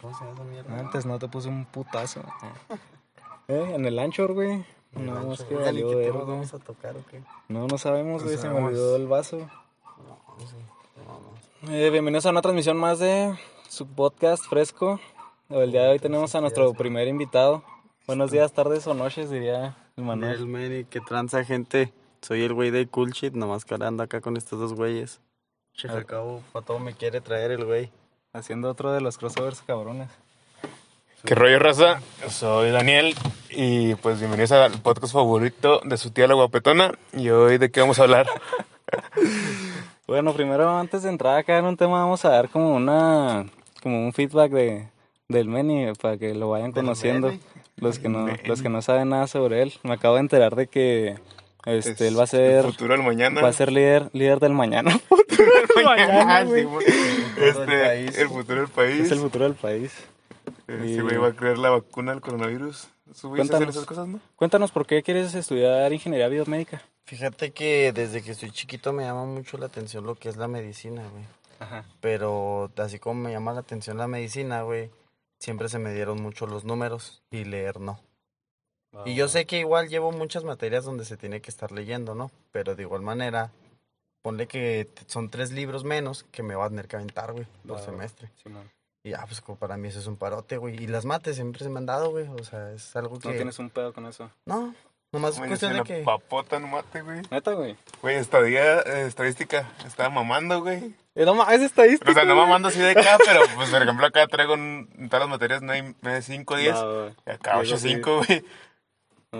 ¿Cómo se llama esa mierda? Antes no te puse un putazo. eh, en el Anchor, güey. No, es que Oigan, ¿y valió qué verga. temas vamos a tocar o qué? No, no sabemos, güey. Se me olvidó el vaso. No, no sé. Vamos. Eh, bienvenidos a una transmisión más de su podcast fresco. El día de hoy tenemos a nuestro primer invitado. Buenos días, tardes o noches, diría el Manuel. El Meni, que tranza gente. Soy el güey de Cool Shit, nomás que ahora anda acá con estos dos güeyes. Che, al cabo, pa' todo me quiere traer el güey. Haciendo otro de los crossovers cabrones. ¿Qué rollo, raza? Soy Daniel y pues bienvenidos al podcast favorito de su tía la guapetona. Y hoy, ¿de qué vamos a hablar? Bueno, primero, antes de entrar acá en un tema, vamos a dar como una como un feedback de, del Meni para que lo vayan conociendo. Meni. Los que no los que no saben nada sobre él. Me acabo de enterar de que este él va a ser El futuro del mañana. va a ser líder líder del mañana. mañana, güey. Este, país. el futuro del país. es el futuro del país. Este güey va a crear la vacuna al coronavirus. Cuéntanos. esas cosas, ¿no? Cuéntanos por qué quieres estudiar ingeniería biomédica. Fíjate que desde que estoy chiquito me llama mucho la atención lo que es la medicina, güey. Ajá. Pero así como me llama la atención la medicina, güey, siempre se me dieron mucho los números y leer no. Y yo sé que igual llevo muchas materias donde se tiene que estar leyendo, ¿no? Pero de igual manera, ponle que son tres libros menos que me va a tener que aventar, güey, por va. semestre. Simón. Y ya, pues como para mí eso es un parote, güey. Y las mates siempre se me han dado, güey. O sea, es algo que... No tienes un pedo con eso. No, nomás es cuestión de que... papota no mate, güey. Neta, güey. Güey, estadía, eh, estadística. Estaba mamando, güey. Eh, no es estadística. O sea, no mamando así de acá, pero pues por ejemplo acá traigo en, todas las materias 5, 10. No, güey. Y acá 8, Digo, sí. 5, güey.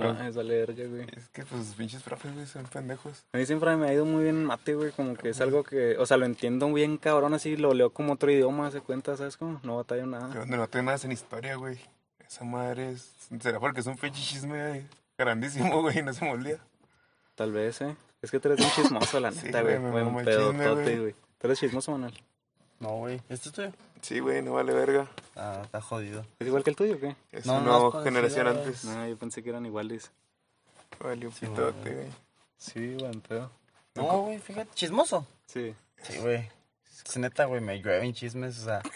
No, es vale verga, güey. Es que pues pinches profes, güey, son pendejos. A mí siempre me ha ido muy bien mate, güey, como que es algo que, o sea, lo entiendo bien cabrón, así lo leo como otro idioma, se cuenta, ¿sabes cómo? No batallo nada. no tengo nada en historia, güey. Esa madre es... ¿Será porque es un pinche chisme grandísimo, güey? No se me olvida. Tal vez, ¿eh? Es que tú eres un chismoso, la Sí, neta, güey, güey. chisme, pedotote, güey. ¿Tú eres chismoso, Manuel? No, güey. ¿Este es tuyo? Sí, güey, no vale verga. Ah, está jodido. ¿Es igual que el tuyo o qué? Es No, una no, nueva generación antes. No, yo pensé que eran iguales. Vale, un Sí, pitote, güey. güey. Sí, buen pedo. No, güey, fíjate. ¿Chismoso? Sí. Sí, güey. Es neta, güey, me llueven chismes, o sea...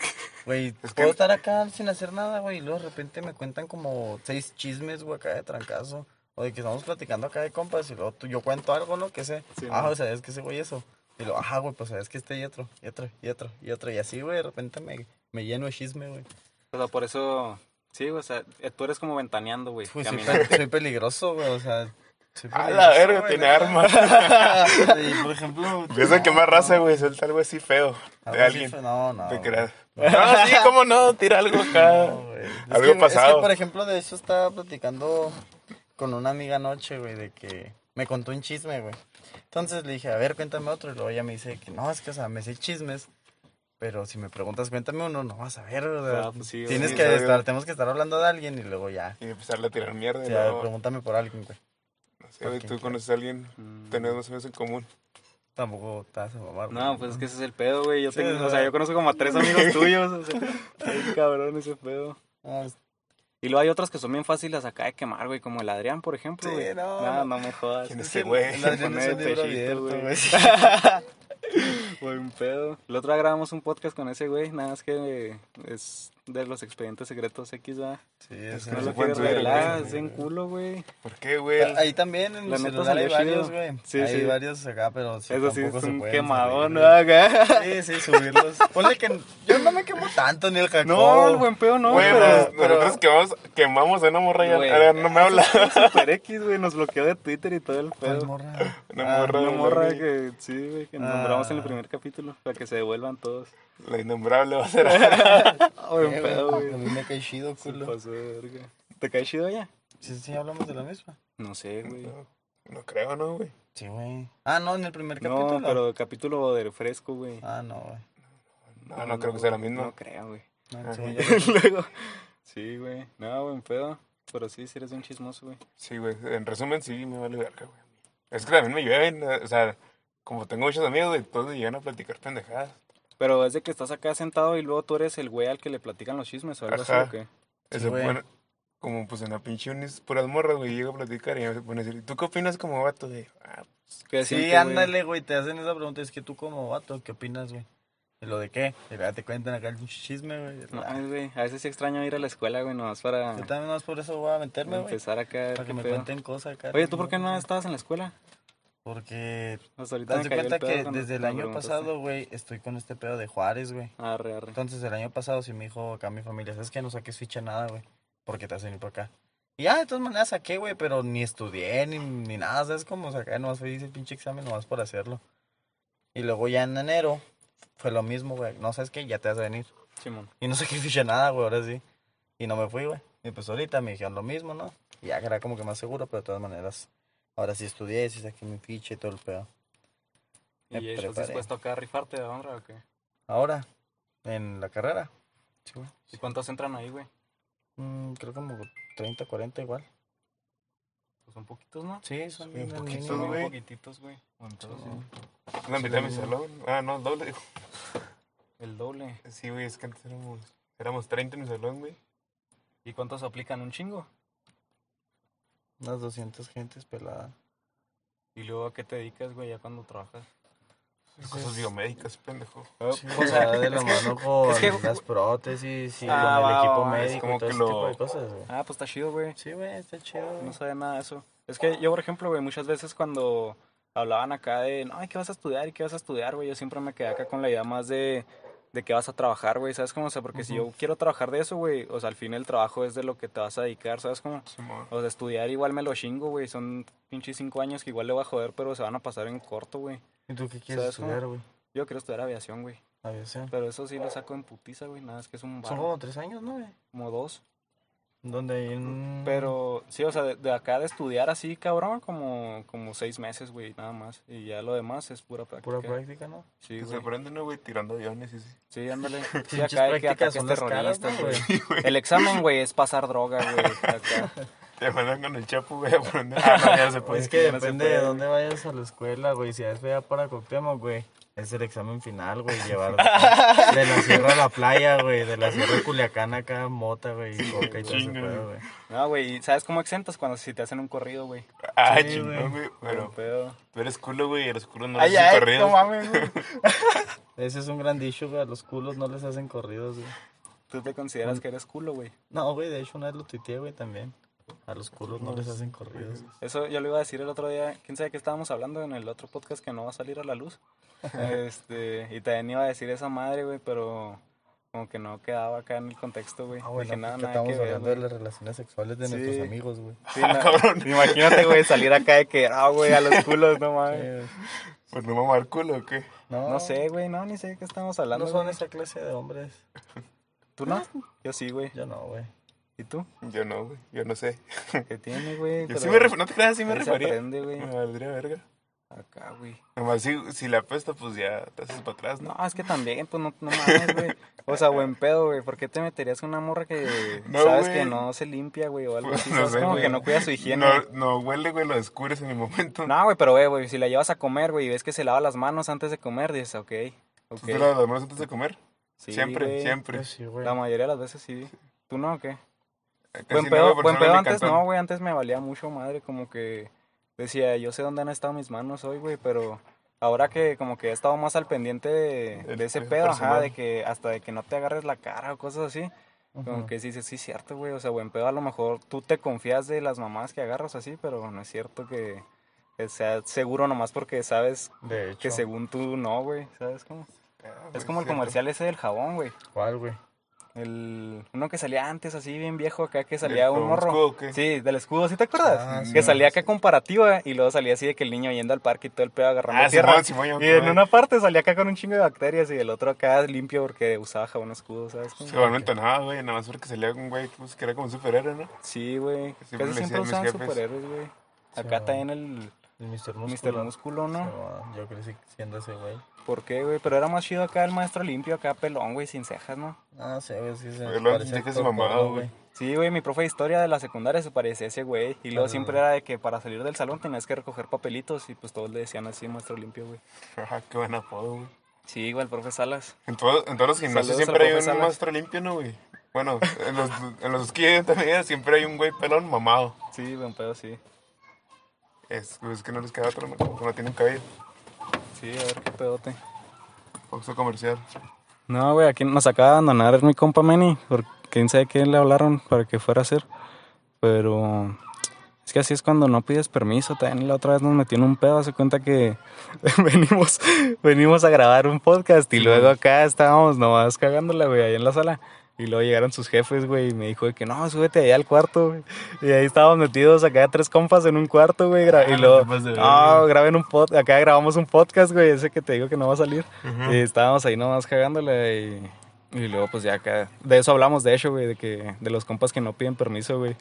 Güey, Es puedo que- estar acá sin hacer nada, güey, y luego de repente me cuentan como seis chismes, güey, acá de trancazo. O de que estamos platicando acá de compas y luego tú, yo cuento algo, ¿no? Que sé. Sí, ah, man. o sea, es que ese güey eso. Y luego, ajá, güey, pues sabes que este y otro, y otro, y otro, y otro. Y así, güey, de repente me, me lleno de chisme, güey. O sea, por eso, sí, o sea, tú eres como ventaneando, güey. Uy, soy, caminando. pe- soy peligroso, güey, o sea... soy A la verga, güey, tiene armas. Y, por ejemplo... Empieza a quemar raza, güey. Suelta algo así feo. algo De alguien. No, no. Te güey. creas. No, sí, cómo no. Tira algo acá. No, güey. Es Algo que, pasado. Es que, por ejemplo, de eso estaba platicando con una amiga anoche, güey, de que me contó un chisme, güey. Entonces le dije, a ver, cuéntame otro. Y luego ella me dice que no, es que, o sea, me sé chismes. Pero si me preguntas, cuéntame uno, no vas a ver, o sea, Ah, pues sí, tienes sí, que estar, tenemos que estar hablando de alguien y luego ya. Y empezarle a tirar mierda. O y sea, luego, pregúntame por alguien, güey. no sé, tú conoces a alguien. Mm. Tenemos amigos en común. Tampoco te vas a mamar. No, güey. pues es que ese es el pedo, güey. Yo Sí, tengo, o sea, yo conozco como a tres amigos tuyos, o sea, ay, cabrón ese pedo. Es- Y luego hay otros que son bien fáciles acá de quemar, güey, como el Adrián, por ejemplo, Sí, güey. no, no, no. me jodas. ¿Quién es güey? el Adrián Pone es un el libro pechito, abierto, güey. güey. Buen pedo. El otro día grabamos un podcast con ese güey, nada más que es de los expedientes secretos X, ¿va? Sí, es que No no lo subir, revelar, es en culo, güey. ¿Por qué, güey? Ahí también en La el neta celular hay varios, güey. Sí, hay sí. varios acá, pero sí, Eso sí es se un quemadón, ¿no? Acá. Sí, sí, subirlos. Ponle que yo no me quemo tanto ni el jacó. No, el buen pedo no, Güey, pero... pero- nosotros quemamos, quemamos a una morra ya. Güey, A ver, no me habla. Super X, güey, nos bloqueó de Twitter y todo el ¿Cuál pedo. morra? Una Ah, morra. Una morra que, sí, güey, que Ah. nombramos en el primer capítulo, para que se devuelvan todos. La innombrable va a ser. Ah, Eh, pedo, güey, güey. A mí me cae chido, culo. pasó. ¿Te cae chido ya? Sí, sí, hablamos de la misma. No sé, güey. No, no creo, ¿no, güey? Sí, güey. Ah, no, en el primer capítulo. No, pero capítulo de refresco, güey. Ah, no, güey. No, no, creo que sea la misma. No creo, güey. No, según yo- Luego, sí, güey. No, buen pedo. Pero sí, sí eres un chismoso, güey. Sí, güey. En resumen, sí, me vale verga, güey. Es que también me llueven, o sea, como tengo muchos amigos, güey, todos me llegan a platicar pendejadas. Pero es de que estás acá sentado y luego tú eres el güey al que le platican los chismes o algo Ajá. así, ¿o qué? Sí, Se güey. pone- como pues en la pinche unis puras morras, güey, llego a platicar y me pone a decir, ¿tú qué opinas como vato? De, ah, ¿Qué Sí, sientes, güey? ándale, güey, te hacen esa pregunta. Es que tú como vato, ¿qué opinas, güey? ¿Y lo de qué? Te cuentan acá el chisme, güey. No, ay, güey, a veces sí extraño ir a la escuela, güey, nomás para Yo también más por eso voy a meterme, güey. empezar acá. Para que me pedo. cuenten cosas acá. Oye, ¿tú por qué no estabas en la escuela? Porque Hasta ahorita me el cuenta pedo que desde el año pasado, güey, estoy con este pedo de Juárez, güey. Arre, arre. Entonces el año pasado sí me dijo acá mi familia, ¿sabes qué? No saques ficha nada, güey. Porque te hacen ir por acá. Y ya, de todas maneras saqué, güey, pero ni estudié ni, ni nada, ¿sabes? Como sacar, nomás fui hice el pinche examen nomás por hacerlo. Y luego ya en enero fue lo mismo, güey. No, ¿sabes qué? Ya te vas a venir. Simón. Y no ficha nada, güey, ahora sí. Y no me fui, güey. Y pues ahorita me dijeron lo mismo, ¿no? Y ya era como que más seguro, pero de todas maneras, ahora sí estudié, sí saqué mi ficha y todo el pedo. Me ¿Y estás dispuesto acá a rifarte de honra o qué? Ahora, en la carrera. Sí, güey. ¿Y cuántos entran ahí, güey? Mm, creo como 30, 40 igual. Pues son poquitos, ¿no? Sí, son Sí, bien un poquito, mínimos, Son muy güey. poquititos, güey. Entonces, La mitad de mi salón. Ah, no, el doble. digo. El doble. Sí, güey, es que antes éramos, éramos 30 en mi salón, güey. ¿Y cuántos aplican? ¿Un chingo? Unas 200 gentes peladas. ¿Y luego a qué te dedicas, güey, ya cuando trabajas? Cosas biomédicas, pendejo. Sí, o sea, de la mano con es que- las prótesis y Ah, con el va, equipo va, médico como y todo que ese lo- tipo de cosas, güey. Ah, pues está chido, güey. Sí, güey, está chido. No sabía nada de eso. Es que yo, por ejemplo, güey, muchas veces cuando hablaban acá de, no, ¿qué vas a estudiar? ¿Y qué vas a estudiar, güey? Yo siempre me quedé acá con la idea más de, de que vas a trabajar, güey, ¿sabes cómo? O sea, porque si yo quiero trabajar de eso, güey, o sea, al fin el trabajo es de lo que te vas a dedicar, ¿sabes cómo? O sea, estudiar igual me lo chingo, güey, son pinches cinco años que igual le voy a joder, pero se van a pasar en corto, güey. ¿Y tú qué quieres estudiar, güey? Yo quiero estudiar aviación, güey, Aviación. pero eso sí lo saco en putiza, güey, nada, es que es un Son bar, como tres años, ¿no, güey? como dos. Donde hay un... Pero sí, o sea, de, de acá de estudiar así, cabrón, como, como seis meses, güey, nada más. Y ya lo demás es pura práctica. Pura práctica, ¿no? Sí, Que se güey. aprenden, ¿no, güey? Tirando aviones y sí. Sí, ándale. Sí, acá hay que ataques caras, terroristas, ¿no, güey. El examen, güey, es pasar droga, güey. Acá. Te mandan con el chapo, güey, a aprender. Ah, no, ya se puede. Es que no se depende puede, de güey. dónde vayas a la escuela, güey. Si es ya para Cuauhtémoc, güey, es el examen final, güey. Llevar de la sierra a la playa, güey. De la sierra de Culiacán acá, mota, güey. Coca y todo ese pedo, güey. No, güey, ¿y ¿sabes cómo exentas? Cuando si te hacen un corrido, güey. Ah, Sí, chingón, güey. Pero Pero... tú eres culo, güey, y los culos no les hacen ay, corridos. no mames, güey. Ese es un gran dicho, güey. A los culos no les hacen corridos, güey. Tú te consideras que eres culo, güey. No, güey, de hecho una vez lo tuiteé, güey, también. A los culos no les hacen corridos. Eso yo le iba a decir el otro día, quién sabe qué estábamos hablando en el otro podcast que no va a salir a la luz. Este, y también iba a decir esa madre, güey, pero como que no quedaba acá en el contexto, güey. Ah, güey, Dije, no, nada, porque nada estamos que hablando de las relaciones sexuales de Sí. nuestros amigos, güey. Sí, no, Imagínate, güey, salir acá de que, ah, güey, a los culos, no mames. ¿Por no mamar culo o qué? no, No sé, güey, no, ni sé de qué estamos hablando. No son güey. esa clase de hombres. ¿Tú no? Yo sí, güey. Yo no, güey. ¿Y tú? Yo no, güey. Yo no sé. ¿Qué tiene, güey? Yo Pero sí me refería, no te creas, sí me refería. Me valdría verga. Acá, güey. Nomás si, si la apesta, pues ya te haces para atrás, ¿no? No, es que también, pues no, no mames, güey. O sea, buen pedo, güey. ¿Por qué te meterías con una morra que No, sabes güey. que no se limpia, güey, o algo Pues, así? no sé, como güey. que no cuida su higiene. No, no huele, güey, lo descubres en el momento. No, güey, pero, güey, güey, si la llevas a comer, güey, y ves que se lava las manos antes de comer, dices, ok, ok. ¿Tú te lavas las manos antes de comer? Sí, siempre, güey. siempre. Yo sí, güey. La mayoría de las veces sí. ¿Tú no o qué? Casi Buen pedo, buen pedo antes no, güey, antes me valía mucho madre, como que decía, yo sé dónde han estado mis manos hoy, güey, pero ahora que como que he estado más al pendiente de, de ese pedo ajá, de que hasta de que no te agarres la cara o cosas así, como Ujú. que sí, sí, sí, cierto, güey, o sea, buen pedo, a lo mejor tú te confías de las mamás que agarras así, pero no es cierto que, que sea seguro nomás porque sabes De hecho. que según tú no, güey, ¿sabes cómo? Ah, Es como el cierto. comercial ese del jabón, güey. ¿Cuál, güey? El, uno que salía antes, así bien viejo, acá que salía un morro. escudo qué? Sí, del escudo, ¿sí te acuerdas? Ah, sí, que sí, salía sí. acá comparativa y luego salía así de que el niño yendo al parque y todo el pedo agarrando Ah, tierra. Me y en una parte salía acá con un chingo de bacterias y el otro acá limpio porque usaba jabón escudo, ¿sabes? Se van entonado, güey, nada más porque salía un güey pues, que era como un superhéroe, ¿no? Sí, güey. Siempre Casi siempre mis usaban jefes. superhéroes, güey. Sí, Acá también el El Mr. Músculo. Mr. Músculo, ¿no? Sí. Yo crecí siendo ese güey. ¿Por qué, güey? Pero era más chido acá el maestro limpio, acá pelón, güey, sin cejas, ¿no? Ah, sí, güey, sí se Porro, güey. Sí, güey, mi profe de historia de la secundaria se parecía a ese güey. Y luego Ah. siempre era de que para salir del salón tenías que recoger papelitos y pues todos le decían así, maestro limpio, güey. Ajá, qué buen apodo, güey. Sí, güey, el profe Salas. En, todo- en todos los gimnasios Saludos siempre hay un Salas. maestro limpio, ¿no, güey? Bueno, en los, en los que también siempre hay un güey pelón mamado. Sí, buen pedo, sí. Es, pues, es que no les queda otro, ¿no? No tienen cabello. Sí, a ver qué pedote. Pausa comercial. No, güey, aquí nos acaba de abandonar mi compa Manny. Por quién sabe quién le hablaron para que fuera a hacer. Pero es que así es cuando no pides permiso. También la otra vez nos metió en un pedo. Se cuenta que venimos, venimos a grabar un podcast y luego acá estábamos nomás cagándola, güey, ahí en la sala. Y luego llegaron sus jefes, güey, y me dijo de que no, súbete allá al cuarto, güey. Y ahí estábamos metidos acá tres compas en un cuarto, güey. y Ah, luego, no graben un pod, acá grabamos un podcast, güey, ese que te digo que no va a salir. Y estábamos ahí nomás cagándola y, y luego pues ya acá, de eso hablamos de hecho, güey, de que, de los compas que no piden permiso, güey.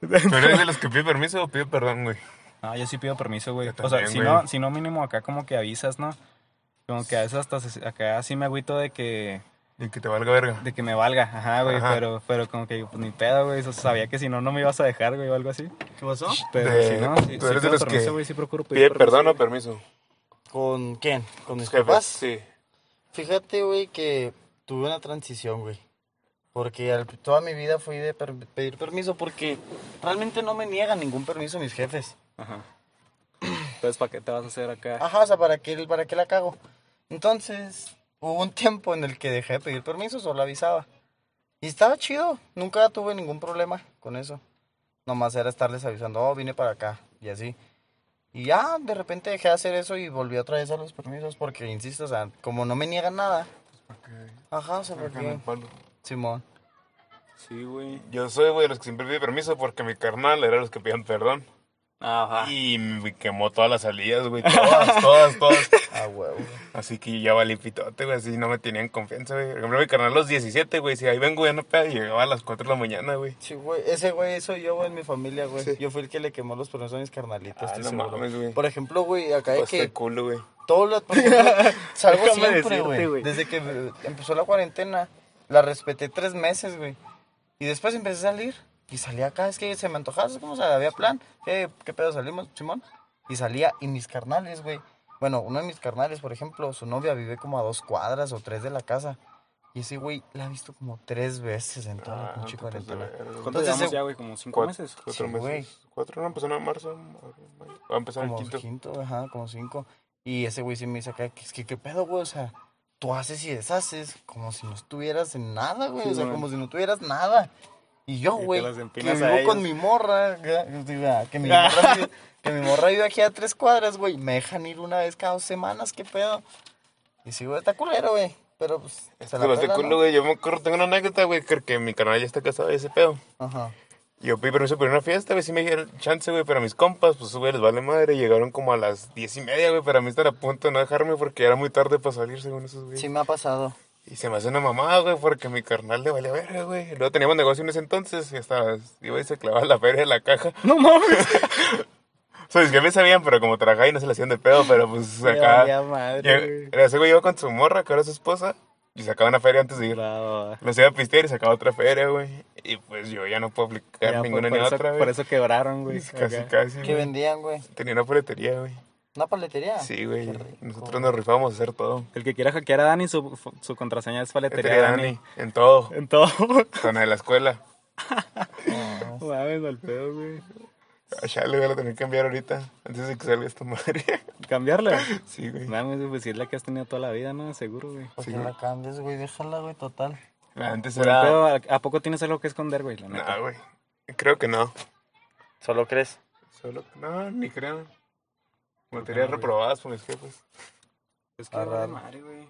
¿Tú eres de los que pide permiso o pide perdón, güey? No, yo sí pido permiso, güey. O sea, si güey. no, si no mínimo acá como que avisas, ¿no? Como que a veces hasta se- acá sí me agüito de que Y que te valga verga. de que me valga, ajá, güey, Ajá. pero pero como que pues ni pedo, güey, eso sabía que si no no me ibas a dejar, güey, o algo así. ¿Qué pasó? Pero De- si no, tú sí, eres sí de pido los permiso, que güey, sí procuro pedir ¿Pide permiso, perdón o permiso? ¿Con quién? ¿Con mis jefes. papás? Sí. Fíjate, güey, que tuve una transición, güey. Porque al- toda mi vida fui de per- pedir permiso porque realmente no me niegan ningún permiso mis jefes. Ajá. Entonces, ¿para qué te vas a hacer acá? Ajá, o sea, ¿para qué, ¿para qué la cago? Entonces, hubo un tiempo en el que dejé de pedir permiso, solo avisaba. Y estaba chido, nunca tuve ningún problema con eso. Nomás era estarles avisando, oh, vine para acá, y así. Y ya, de repente dejé de hacer eso y volví otra vez a los permisos, porque, insisto, o sea, como no me niegan nada. Ajá, o sea, Acá en el porque... palo. Simón. Sí, güey. Yo soy, güey, de los que siempre pide permiso porque mi carnal era de los que pedían perdón. Ajá. Y me quemó todas las salidas, güey. Todas, todas, todas. Ah, huevo. güey. Así que ya valí pitote, güey. Así no me tenían confianza, güey. Por ejemplo, mi carnal a los 17, güey. Si ahí vengo ya no pega, llegaba a las 4 de la mañana, güey. Sí, güey, ese güey soy yo, güey, en mi familia, güey. Sí. Yo fui el que le quemó los permisos a mis carnalitos, Ah, no mames, güey. Por ejemplo, güey, acá de Pues que... culo, güey. Todo lo, por ejemplo, salgo Déjame siempre, decirte, güey. güey. Desde que empezó la cuarentena, la respeté tres meses, güey. Y después empecé a salir. Y salía acá, es que se me antojaba, es como, o sea, había plan. ¿Qué, qué pedo salimos, Simón? Y salía, y mis carnales, güey. Bueno, uno de mis carnales, por ejemplo, su novia vive como a dos cuadras o tres de la casa. Y ese güey la ha visto como tres veces en toda la Ah, pinche pasas de cuarentena. verga. ¿Cuánto Entonces, llevamos ya, güey? ¿Como cinco Cuatro, meses? cuatro Sí, meses. güey. Cuatro, no, empezó en marzo. Va a empezar el Como quinto. quinto, ajá, como cinco. Y ese güey sí me dice acá, que es que qué pedo, güey, o sea, tú haces y deshaces como si no estuvieras en nada, güey, Sí, o sea, güey. como si no tuvieras nada. Y yo, güey, que vivo con mi morra, que, que mi morra, vive, que mi morra vive aquí a tres cuadras, güey, me dejan ir una vez cada dos semanas, qué pedo. Y sí, güey, está culero, güey, pero pues, se de pela, culo, güey. Yo me acuerdo, tengo una anécdota, güey, que que mi canal ya está casado y ese pedo. Ajá. Yo pedí permiso para una fiesta, güey, sí me dijeron chance, güey, pero mis compas, pues, güey, les vale madre. Llegaron como a las diez y media, güey, pero a mí están a punto de no dejarme porque era muy tarde para salir, según esos, güey. Sí me ha pasado. Y se me hace una mamada, güey, porque mi carnal le valía verga, güey. Luego teníamos negocio en ese entonces y hasta iba y se clavaba la feria de la caja. No mames. O sea, es que me sabían, pero como trabajaba y no se le hacían de pedo, pero pues acá... valía madre. Llega- Ese güey iba con su morra, que era su esposa, y sacaba una feria antes de ir. Va. Los iba a pistear y sacaba otra feria, güey. Y pues yo ya no puedo aplicar Ya, ninguna por, ni por eso, otra, güey. por eso quebraron, güey. Casi, acá. casi. ¿Qué güey. vendían, güey? Tenía una paletería, güey. ¿Una paletería? Sí, güey. Nosotros nos rifábamos a hacer todo. El que quiera hackear a Dani, su, su contraseña es paletería Dani. Dani, en todo. En todo. Con la de la escuela. No. Mames, al pedo, güey. Ah, Chale, voy a tener que cambiar ahorita. Antes de que salga esta madre. ¿Cambiarla? sí, güey. Mames, pues si es la que has tenido toda la vida, ¿no? Seguro, güey. ¿Por Sí, la cambias, güey? Déjala, güey, total. Antes era. pedo, ¿a, poco tienes algo que esconder, güey? No, güey. Creo que no. ¿Solo crees? Solo. No, ni creo. Materias reprobadas por mis jefes. Es que Ah, vale madre, güey.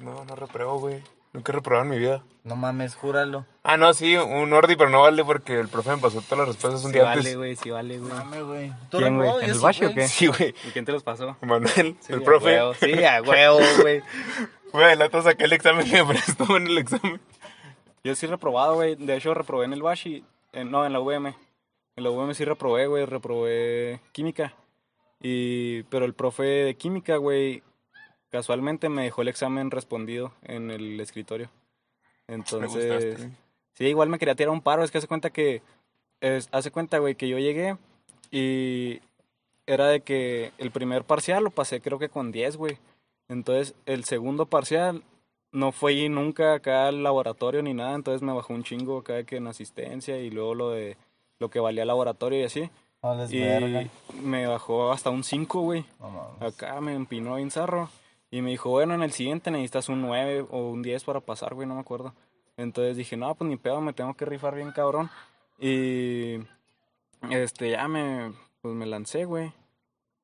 No, no repruebo, güey. Nunca he reprobado en mi vida. No mames, júralo. Ah, no, sí, un Ordi, pero no vale porque el profe me pasó todas las respuestas un Sí día vale, antes. güey, sí vale, güey. Mame, güey. ¿Quién, güey? ¿En el bache o qué? Sí, güey. ¿Y quién te los pasó? Manuel, Sí, el a profe. huevo, Sí, a huevo, güey. Güey, el otro saqué el examen y me prestó en el examen. Yo sí he reprobado, güey. De hecho, reprobé en el Bashi. en- no, en la UVM. En la UVM sí reprobé, güey. Reprobé química. Y, pero el profe de química, güey, casualmente me dejó el examen respondido en el escritorio. Entonces, sí, igual me quería tirar un paro. Es que hace cuenta que, es, hace cuenta, güey, que yo llegué y era de que el primer parcial lo pasé creo que con 10, güey. Entonces, el segundo parcial no fui nunca acá al laboratorio ni nada, entonces me bajó un chingo acá que en asistencia y luego lo de lo que valía laboratorio y así. Y verga. me bajó hasta un 5, güey. No. Acá me empinó bien zarro. Y me dijo, bueno, en el siguiente necesitas un 9 o un 10 para pasar, güey, no me acuerdo. Entonces dije, no, pues ni pedo, me tengo que rifar bien cabrón. Y este, ya me, pues me lancé, güey.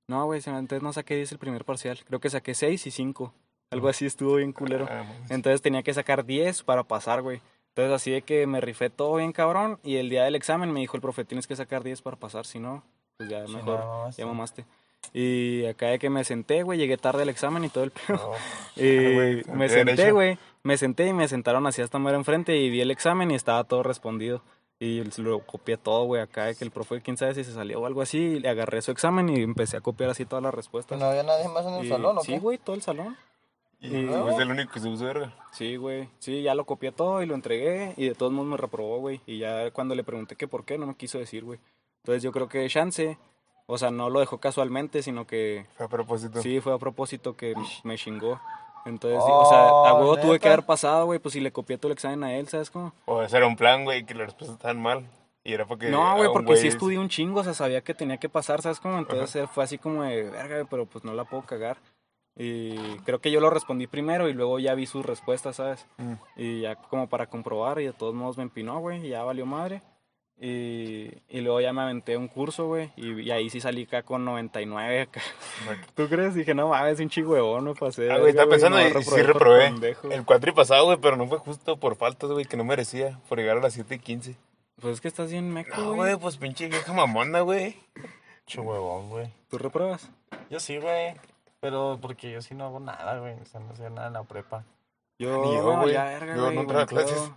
No, güey, entonces no saqué 10 el primer parcial. Creo que saqué 6 y 5. Algo así estuvo bien culero. Ah. Entonces tenía que sacar 10 para pasar, güey. Entonces así de que me rifé todo bien cabrón. Y el día del examen me dijo el profe, tienes que sacar 10 para pasar, si no, pues ya Sí, mejor, mamaste. ya mamaste. Y acá de que me senté, güey, llegué tarde al examen y todo el pedo. No. Y güey, me senté, güey. Me senté y me sentaron así hasta mero enfrente y vi el examen y estaba todo respondido. Y lo copié todo, güey, acá de que el profe, quién sabe si se salió o algo así, y le agarré su examen y empecé a copiar así todas las respuestas. ¿No había nadie más en el Y- salón o Sí, qué? güey, todo el salón. Y Y- fuiste el único que se puso verga. Sí, güey. Sí, ya lo copié todo y lo entregué y de todos modos me reprobó, güey. Y ya cuando le pregunté que por qué, no me quiso decir, güey. Entonces yo creo que chance, o sea, no lo dejó casualmente, sino que Fue a propósito. sí fue a propósito que me chingó. Entonces, Oh, o sea, a huevo tuve que haber pasado, güey, pues si le copié todo el examen a él, ¿sabes cómo? O ese era un plan, güey, que las respuestas estaban mal. Y era porque. No, güey, porque sí estudié un chingo, o sea, sabía que tenía que pasar, ¿sabes cómo? Entonces eh, fue así como de, verga, pero pues no la puedo cagar. Y creo que yo lo respondí primero y luego ya vi sus respuestas, ¿sabes? Mm. Y ya como para comprobar y de todos modos me empinó, güey, y ya valió madre. Y, y luego ya me aventé un curso, güey, y, y ahí sí salí acá con 99 acá. ¿Tú crees? Dije, no mames, un chingüevón me pasé. Ah, güey, estaba pensando y, y sí reprobé. El cuatri pasado, güey, pero no fue justo por faltas, güey, que no merecía. Por llegar a las 7 y 15. Pues es que estás bien meco, No, güey. pues pinche vieja mamona, güey. Che huevón, güey. ¿Tú repruebas? Yo sí, güey. Pero porque yo sí no hago nada, güey. O sea, no hacía nada en la prepa. Yo, yo, no, güey. ya, verga, Yo güey, no entraba a clases.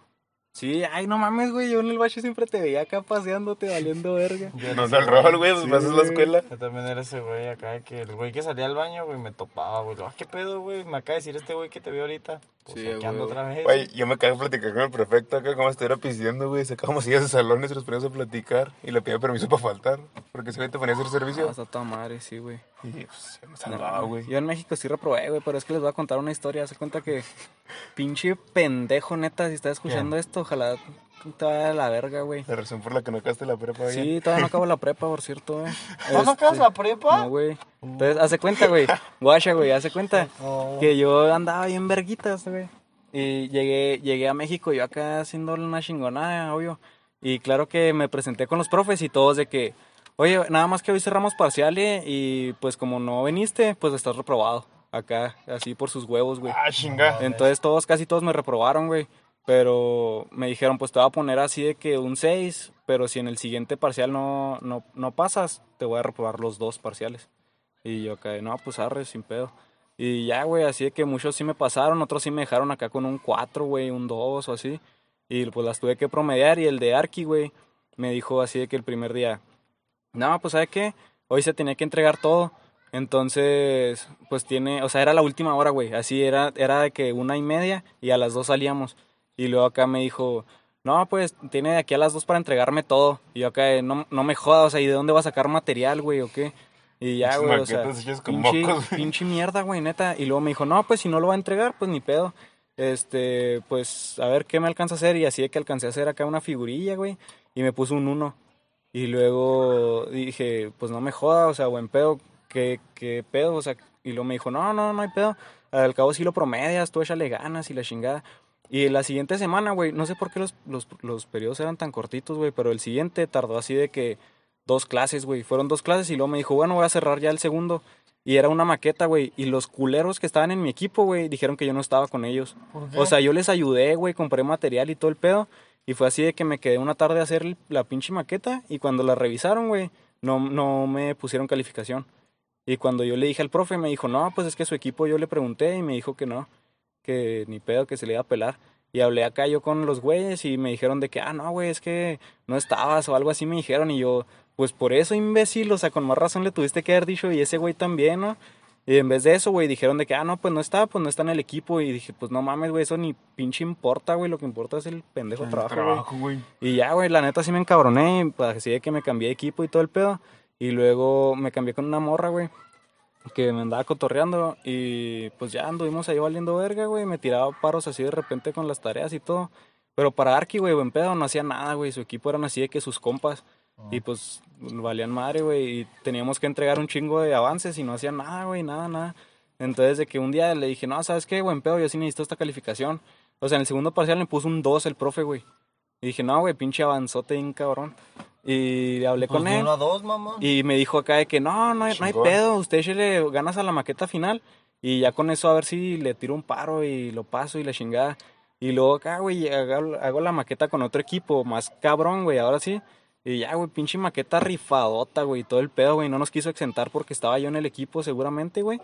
Sí, ay, no mames, güey, yo en el bache siempre te veía acá paseándote, valiendo verga. Yo No el rol, güey, pues Sí, vas a la escuela. Yo también era ese güey acá de que el güey que salía al baño, güey, me topaba, güey. Ah, ¿qué pedo, güey? Me acaba de decir este güey que te veo ahorita. Pues Sí, aquí ando güey. otra vez. Güey, yo me cagué a platicar con el prefecto acá, como estuviera pisteando, güey. Sacábamos sillas de salones y nos poníamos a platicar. Y le pedía permiso para faltar. Porque ese güey te ponía a hacer servicio. Ah, está toda madre, sí, güey. Y pues, se me salvaba, güey. Yo en México sí reprobé, güey, pero es que les voy a contar una historia. Se cuenta que pinche pendejo, neta, si estás escuchando esto, ojalá te vaya a la verga, güey. La razón por la que no acabaste la prepa, güey. Sí, todavía no acabo la prepa, por cierto, güey. ¿No Este, acabas la prepa? No, güey. Entonces, hace cuenta, güey. Guacha, güey, hace cuenta. No. Que yo andaba bien verguitas, güey. Y llegué, llegué a México, yo acá haciendo una chingonada, obvio. Y claro que me presenté con los profes y todos de que, oye, nada más que hoy cerramos parciales y pues como no viniste, pues estás reprobado. Acá, así por sus huevos, güey. Ah, chinga. Entonces todos, casi todos me reprobaron, güey. Pero me dijeron, pues te voy a poner así de que un 6, pero si en el siguiente parcial no, no, no pasas, te voy a reprobar los dos parciales. Y yo acá, no, pues arre, sin pedo. Y ya, güey, así de que muchos sí me pasaron, otros sí me dejaron acá con un 4, güey, un 2 o así. Y pues las tuve que promediar y el de Arki, güey, me dijo así de que el primer día, no, pues ¿sabe qué? Hoy se tenía que entregar todo. Entonces, pues tiene, o sea, era la última hora, güey. Así era, era de que una y media y a las dos salíamos. Y luego acá me dijo, no, pues tiene de aquí a las dos para entregarme todo. Y yo acá, no, no me jodas, o sea, ¿y de dónde va a sacar material, güey, o qué? Y ya, güey, o sea, con pinche, mocos, pinche mierda, güey, neta. Y luego me dijo, no, pues si no lo va a entregar, pues ni pedo. Este, pues a ver qué me alcanza a hacer. Y así de que alcancé a hacer acá una figurilla, güey. Y me puso un uno. Y luego dije, pues no me joda, o sea, buen pedo, ¿qué, qué pedo? O sea, y luego me dijo, no, no, no hay pedo. Al cabo sí lo promedias, tú échale ganas y la chingada. Y la siguiente semana, güey, no sé por qué los, los, los periodos eran tan cortitos, güey, pero el siguiente tardó así de que dos clases, güey. Fueron dos clases y luego me dijo, bueno, voy a cerrar ya el segundo. Y era una maqueta, güey. Y los culeros que estaban en mi equipo, güey, dijeron que yo no estaba con ellos. ¿Por qué? O sea, yo les ayudé, güey, compré material y todo el pedo. Y fue así de que me quedé una tarde a hacer la pinche maqueta. Y cuando la revisaron, güey, no, no me pusieron calificación. Y cuando yo le dije al profe, me dijo, no, pues es que su equipo yo le pregunté y me dijo que no, que ni pedo, que se le iba a pelar. Y hablé acá yo con los güeyes y me dijeron de que, ah, no, güey, es que no estabas o algo así me dijeron. Y yo, pues por eso, imbécil, o sea, con más razón le tuviste que haber dicho y ese güey también, ¿no? Y en vez de eso, güey, dijeron de que, ah, no, pues no está, pues no está en el equipo. Y dije, pues no mames, güey, eso ni pinche importa, güey, lo que importa es el pendejo El trabajo, güey. trabajo, güey. Y ya, güey, la neta sí me encabroné, y, pues, así de que me cambié de equipo y todo el pedo. Y luego me cambié con una morra, güey, que me andaba cotorreando. Y pues ya anduvimos ahí valiendo verga, güey. Me tiraba paros así de repente con las tareas y todo. Pero para Arki, güey, buen pedo, no hacía nada, güey. Su equipo eran así de que sus compas. Y pues valían madre, güey. Y teníamos que entregar un chingo de avances y no hacían nada, güey, nada, nada. Entonces, de que un día le dije, no, ¿sabes qué, buen pedo? Yo sí necesito esta calificación. O sea, en el segundo parcial me puso un 2 el profe, güey. Y dije, no, güey, pinche avanzote bien cabrón. Y hablé Pues con él. uno a dos, mamón. Y me dijo acá de que no, no hay, no hay pedo, usted le ganas a la maqueta final. Y ya con eso a ver si le tiro un paro y lo paso y la chingada. Y luego acá, güey, hago, hago la maqueta con otro equipo, más cabrón, güey, ahora sí. Y ya, güey, pinche maqueta rifadota, güey, todo el pedo, güey. No nos quiso exentar porque estaba yo en el equipo seguramente, güey.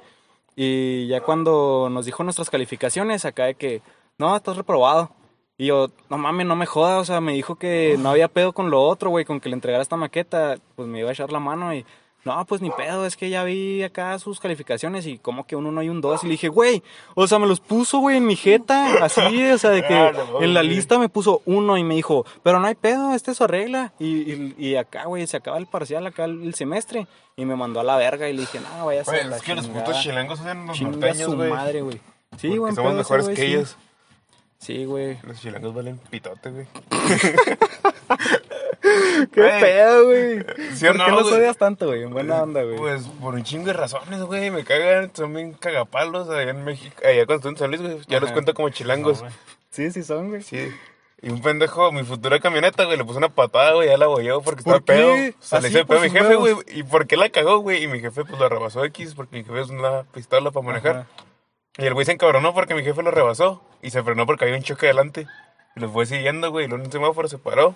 Y ya cuando nos dijo nuestras calificaciones, acá de que, no, estás reprobado. Y yo, no mames, no me jodas, o sea, me dijo que no había pedo con lo otro, güey, con que le entregara esta maqueta, pues me iba a echar la mano y, no, pues ni pedo, es que ya vi acá sus calificaciones y como que un uno y un dos, y le dije, güey, o sea, me los puso, güey, en mi jeta, así, o sea, de que en la güey. lista me puso uno y me dijo, pero no hay pedo, este es su regla, y, y, y acá, güey, se acaba el parcial, acá el, el semestre, y me mandó a la verga y le dije, no, vaya a Güey, ser la es que los putos chilangos son los norteños, su güey. madre, güey. Sí, güey, somos mejores que ellos. Sí, güey. Los chilangos valen pitote, güey. ¿Qué Güey. pedo, güey? ¿Sí ¿Por no, qué los güey? odias tanto, güey? En buena onda, güey. Pues por un chingo de razones, güey. Me cagan, son bien cagapalos allá en México. Allá cuando estoy en San Luis, güey. Ya los cuento como chilangos. No. Sí, sí son, güey. Sí. Y un pendejo, mi futura camioneta, güey, le puso una patada, güey, ya la bolló porque estaba ¿Por qué? pedo. O sea, le ¿Así hice pedo a mi jefe, huevos? güey. ¿Y por qué la cagó, güey? Y mi jefe, pues, lo rebasó X porque mi jefe es una pistola para manejar. Ajá. Y el güey se encabronó porque mi jefe lo rebasó. Y se frenó porque había un choque adelante. Y lo fue siguiendo, güey. Y luego en un semáforo se paró.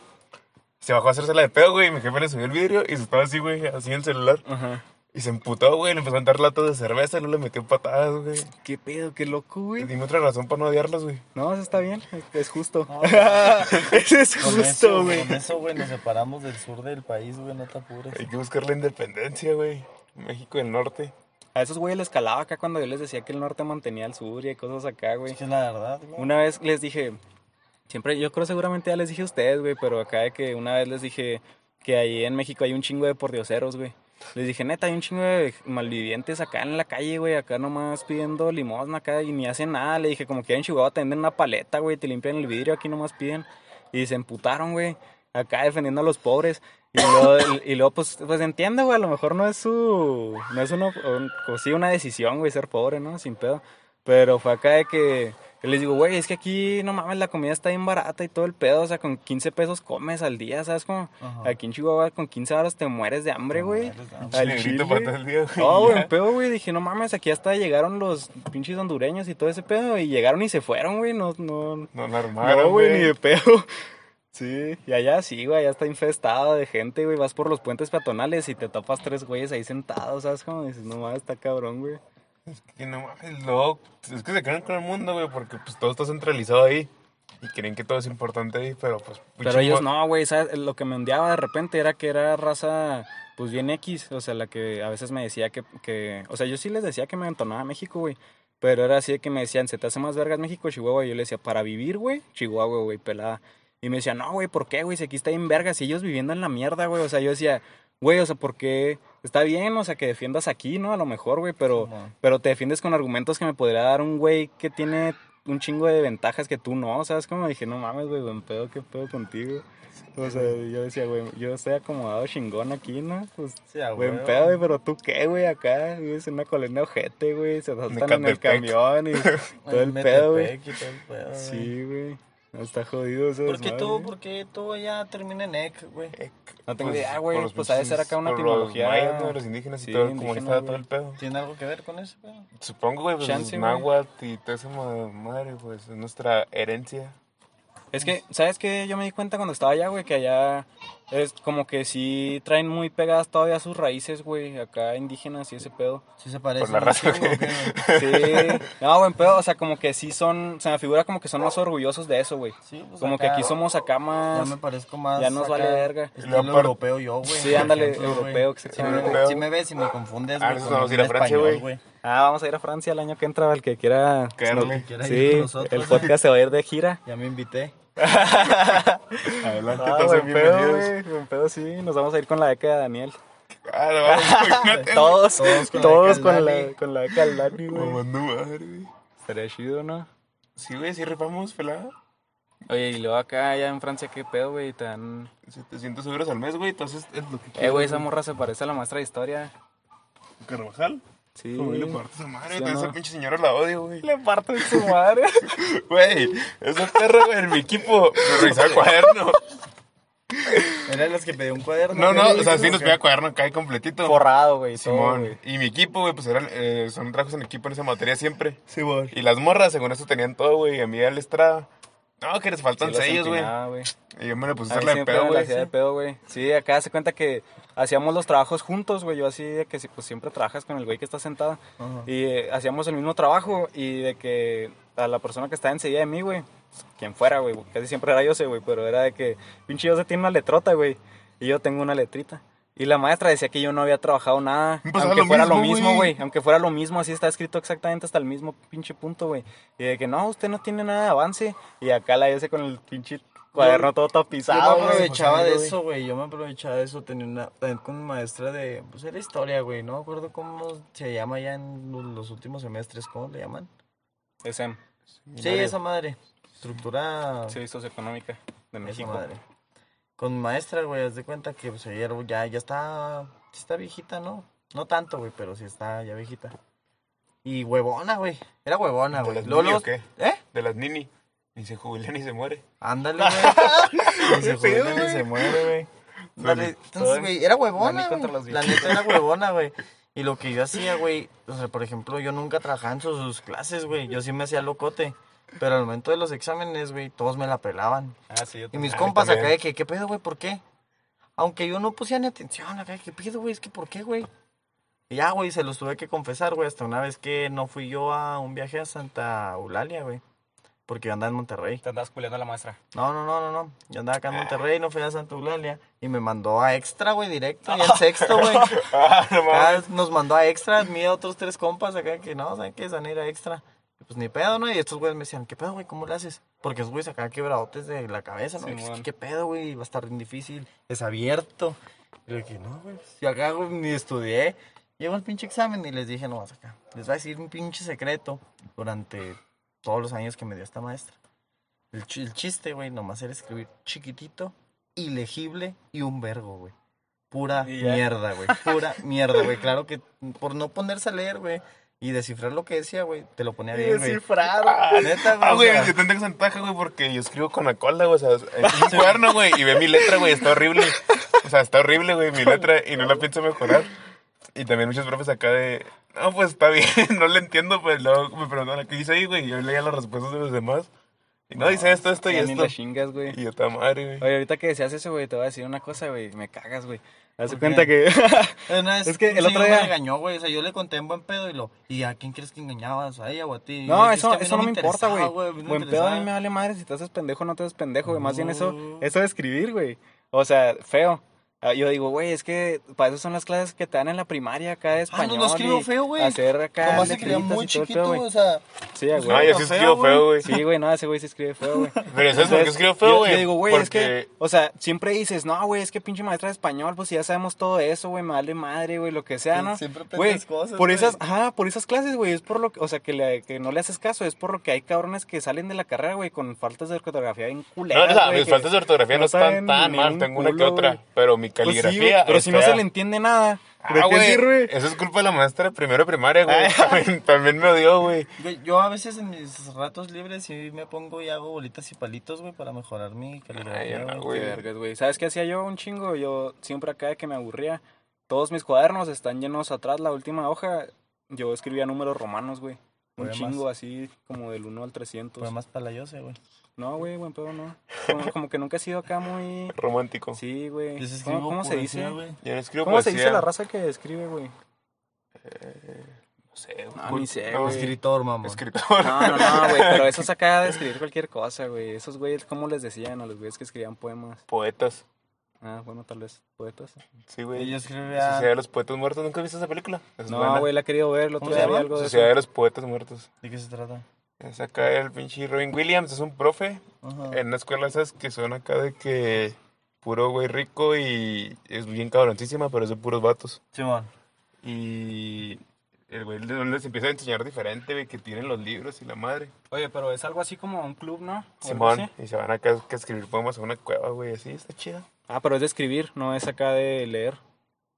Se bajó a hacerse la de pedo, güey. Y mi jefe le subió el vidrio y se estaba así, güey, así en el celular. Ajá. Y se emputó, güey. Le empezó a dar latas de cerveza y luego le metió patadas, güey. ¿Qué pedo? Qué loco, güey. Dime otra razón para no odiarlos, güey. No, eso está bien. Es justo. No, es Con justo, eso, güey. con eso, güey, nos separamos del sur del país, güey, no te apures. Hay que buscar la independencia, güey. México del Norte. A esos güeyes les calaba acá cuando yo les decía que el norte mantenía al sur y cosas acá, güey. Es la verdad, güey. Una vez les dije, siempre, yo creo seguramente ya les dije a ustedes, güey, pero acá de que una vez les dije que ahí en México hay un chingo de pordioseros, güey. Les dije, neta, hay un chingo de malvivientes acá en la calle, güey, acá nomás pidiendo limosna acá y ni hacen nada. Le dije, como que en Chihuahua te venden una paleta, güey, te limpian el vidrio, aquí nomás piden. Y se emputaron, güey, acá defendiendo a los pobres. Y luego, y luego pues, pues entiendo, güey, a lo mejor no es su, no es uno, un- pues, sí, una decisión, güey, ser pobre, ¿no? Sin pedo. Pero fue acá de que, les digo, güey, es que aquí, no mames, la comida está bien barata y todo el pedo, o sea, con 15 pesos comes al día, ¿sabes? Como, Ajá. aquí en Chihuahua con 15 horas te mueres de hambre, güey. Al chile. para todo el día, güey. No, güey, un pedo, güey. Dije, no mames, aquí hasta llegaron los pinches hondureños y todo ese pedo. Y llegaron y se fueron, güey. No, no, No la armaron, no, güey, ni de pedo. Sí, y allá sí, güey, allá está infestado de gente, güey. Vas por los puentes peatonales y te topas tres güeyes ahí sentados, ¿sabes? Como dices, no mames, está cabrón, güey. Que no mames, luego, es que se creen con el mundo, güey, porque pues todo está centralizado ahí. Y creen que todo es importante ahí, pero pues... Pero ellos no, güey, ¿sabes? Lo que me ondeaba de repente era que era raza, pues bien X, o sea, la que a veces me decía que, que o sea, yo sí les decía que me entonaba México, güey, pero era así de que me decían, ¿se te hace más vergas México Chihuahua? Y yo le decía, para vivir, güey, Chihuahua, güey, pelada. Y me decía, no, güey, ¿por qué, güey? Si aquí está bien vergas y ellos viviendo en la mierda, güey, o sea, yo decía, güey, o sea, ¿por qué? Está bien, o sea, que defiendas aquí, ¿no? A lo mejor, güey, pero, pero te defiendes con argumentos que me podría dar un güey que tiene un chingo de ventajas que tú no, ¿sabes? Como dije, no mames, güey, buen pedo, qué pedo contigo. O sea, yo decía, güey, yo estoy acomodado chingón aquí, ¿no? Pues, Sí, buen pedo, güey, pero tú qué, güey, acá, vives en una colonia ojete, güey, se asaltan en el camión y todo el pedo, güey. Sí, güey, está jodido eso. ¿Por qué todo, por qué todo ya termina en EC, güey? No tengo Pues, idea, güey, pues ser pinches- acá una por etimología. Los mayas, ¿no? Los indígenas Sí, y todo, indígena, como estaba todo güey. el pedo. ¿Tiene algo que ver con eso, güey? Supongo, güey, pues Chance, los güey. náhuatl y toda esa ma- madre, pues es nuestra herencia. Es que, ¿sabes qué? Yo me di cuenta cuando estaba allá, güey, que allá es como que sí traen muy pegadas todavía sus raíces, güey, acá indígenas y ese pedo. Sí se parece. Por la raza, güey. Sí, no, buen pedo, o sea, como que sí son, se me figura como que son más orgullosos de eso, güey. Sí, pues Como que aquí somos acá Ya más... me parezco más. ya nos acá, vale verga. Estilo aparte- europeo yo, güey. Sí, ándale, ejemplo, europeo, Si me, si me ves y me confundes, Ah, güey, con vamos a ir a Francia, güey. Ah, vamos a ir a Francia el año que entra, el que quiera... Caerle. Quiera ir con Sí, el podcast se va a ir de gira. Ya me invité. Adelante, Ah, todos pedo, bienvenidos. güey, buen pedo, sí. Nos vamos a ir con la beca de Daniel. Ah, no, vamos, imagínate, Todos, Todos con la todos beca con del la, Dani. con la beca del Dani, güey. Mamando madre, güey. Estaría chido, ¿no? Sí, güey, sí rifamos, pelada. Oye, y luego acá, allá en Francia, ¿qué pedo, güey? Te dan... 700 euros al mes, güey, entonces es lo que Eh, güey, esa morra se parece a la maestra de historia. Carvajal. Sí. Güey, le parto su madre, Sí, güey, no. esa pinche señora la odio, güey. Le parto de su madre. Güey, esa perra, güey, en mi equipo me revisaba el cuaderno. Eran los que pedí un cuaderno. No, no, güey, o sea, sí nos que- pedía cuaderno acá y completito. Forrado, güey. Simón. güey. Y mi equipo, güey, pues eran, eh, son trabajos en equipo en esa materia siempre. Simón. Y las morras, según eso, tenían todo, güey. Y a mí ya les tra... No, que les faltan Sí, los sellos, güey. güey. Y yo me le puse a de pedo, me la güey. de pedo, güey. Sí, acá se cuenta que hacíamos los trabajos juntos, güey. Yo así de que si- pues siempre trabajas con el güey que está sentado. Y eh, hacíamos el mismo trabajo y de que a la persona que estaba enseguida de mí, güey, quien fuera, güey, casi siempre era yo, sé, güey, pero era de que pinche Jose tiene una letrota, güey, y yo tengo una letrita. Y la maestra decía que yo no había trabajado nada, aunque lo fuera lo mismo, güey. aunque fuera lo mismo, así está escrito exactamente hasta el mismo pinche punto, güey. Y de que no, usted no tiene nada de avance. Y acá la hice con el pinche cuaderno todo Yo tapizado, me güey. aprovechaba de eso, güey. Yo me aprovechaba de eso. Tenía una. También con maestra de. Pues era historia, güey. No me acuerdo cómo se llama ya en lo- los últimos semestres. ¿Cómo le llaman? SM, Sí, esa madre. Estructura. sí, socioeconómica de esa México. madre. Con maestra, güey. Haz de cuenta que pues, era- ya, ya está. Sí está viejita, ¿no? No tanto, güey, pero sí está ya viejita. Y huevona, güey. Era huevona, ¿De güey. las Luego, Nini o qué? ¿Eh? De las Nini. Ni se jubila ni se muere. Ándale, güey. Ni se jubila ni se muere, güey. Dale, Dale. Entonces, güey, era huevona, güey. La neta era huevona, güey. Y lo que yo hacía, güey, o sea, por ejemplo, yo nunca trabajaba en sus, sus clases, güey. Yo sí me hacía locote. Pero al momento de los exámenes, güey, todos me la pelaban. Ah, sí, yo Y mis compas acá de que, ¿qué pedo, güey? ¿Por qué? Aunque yo no pusía ni atención acá, ¿qué pedo, güey? Es que, ¿por qué, güey? Y ya, güey, se los tuve que confesar, güey, hasta una vez que no fui yo a un viaje a Santa Eulalia, güey. Porque yo andaba en Monterrey. Te andas culeando a la maestra. No, no, no, no, no. Yo andaba acá en Monterrey, no fui a Santa Eulalia. Y me mandó a extra, güey, directo. Y en sexto, güey. Ah, mames. Acá nos mandó a extra, mí a otros tres compas acá que no, ¿saben qué? Se van a ir a extra. Y pues ni pedo, ¿no? Y estos güeyes me decían, ¿qué pedo, güey? ¿Cómo le haces? Porque esos güeyes acá quebradotes de la cabeza, ¿no? Sí, Y. ¿Qué pedo, güey? Va a estar bien difícil. Es abierto. Y yo dije, no, güey. Y acá güey, ni estudié. Llego al pinche examen y les dije, no, vas acá. Les voy a decir un pinche secreto durante todos los años que me dio esta maestra. El, chi- el chiste, güey, nomás era escribir chiquitito, ilegible y un vergo, güey. Pura mierda, güey. Pura mierda, güey. Claro que por no ponerse a leer, güey, y descifrar lo que decía, güey, te lo ponía bien, güey. Neta, güey. Ah, güey, yo tengo esa ventaja, güey, porque yo escribo con la cola, güey. O sea, en un cuaderno, güey, y ve mi letra, güey, está horrible. O sea, está horrible, güey, mi letra, y no la pienso mejorar. Y también muchos profes acá de, no, pues está bien, no le entiendo, pues luego me preguntan, ¿qué dice ahí, güey? Y yo leía las respuestas de los demás. Y no, dice esto, esto y esto. chingas, güey. Y yo, está madre, güey. Oye, ahorita que decías eso, güey, te voy a decir una cosa, güey. Me cagas, güey. Haz de ¿Por cuenta que. una vez Es que el otro día- me regañó, güey. O sea, yo le conté en buen pedo y lo. ¿Y a quién crees que engañabas? ¿A ella o a ti? No, yo, "Es eso, que eso no me importa, güey. Buen pedo a mí interesaba". me vale madre si te haces pendejo o no te haces pendejo, güey. Más bien eso, eso de escribir, güey. O sea, feo. Ah, Yo digo, güey, es que para eso son las clases que te dan en la primaria acá de Ah, español. no lo escribo feo, güey. Hacer acá Nomás se escribía muy chiquito, güey. O sea, Sí, güey. No, yo sí escribo güey. feo, güey. Sí, güey, no, ese güey se escribe feo, güey. Pero ¿sabes por qué escribo yo- feo, güey? Yo digo, güey, es que, o sea, siempre dices, no, güey, es que pinche maestra de español, pues ya sabemos todo eso, güey, me vale madre, güey, lo que sea, Sí, ¿no? siempre Güey, cosas, por güey. esas, ajá, por esas clases, güey, es por lo que, o sea, que, le- que no le haces caso, es por lo que hay cabrones que salen de la carrera, güey, con faltas de ortografía bien No, culeras, o sea, güey, mis que faltas de ortografía no, están tan mal, tengo una que otra, güey. pero mi Pues sí, güey, caligrafía pero si no se le entiende nada, ¿de Ah, qué güey, sirve? Eso es culpa de la maestra de primero de primaria, güey. También, también me odió, güey. yo a veces en mis ratos libres sí me pongo y hago bolitas y palitos, güey, para mejorar mi caligrafía, Ay, güey. güey. Qué vergas, güey. ¿Sabes qué hacía yo un chingo? Yo siempre acá de que me aburría. Todos mis cuadernos están llenos atrás, la última hoja. Yo escribía números romanos, güey. Un chingo así, como del 1 al 300. Fue más palayose, güey. No, güey, buen pedo, no. Como, como que nunca he sido acá muy... Romántico. Sí, güey. ¿Cómo, se dice? güey. Yo no escribo ¿Cómo se dice la raza que escribe, güey? No sé, No, ni sé, güey. Escritor, mamón. Escritor. No, no, no, güey. Pero eso es acá de escribir cualquier cosa, güey. Esos güeyes, ¿cómo les decían a los güeyes que escribían poemas? Poetas. Ah, bueno, tal vez poetas. Sí, güey. Yo escribía... Sociedad de los Poetas Muertos. ¿Nunca viste esa película? Es buena. No, güey, la he querido ver. El otro ¿Cómo se día algo de Sociedad eso. de los Poetas Muertos. ¿De qué se trata? Es acá el pinche Robin Williams, es un profe Ajá. en una escuela esas que son acá de que puro güey rico y es bien cabroncísima, pero es de puros vatos. Simón. Y el güey les empieza a enseñar diferente, güey, que tienen los libros y la madre. Oye, pero es algo así como un club, ¿no? Simón, y se van acá a escribir poemas a una cueva, güey, así, está chida. Ah, pero es de escribir, no es acá de leer.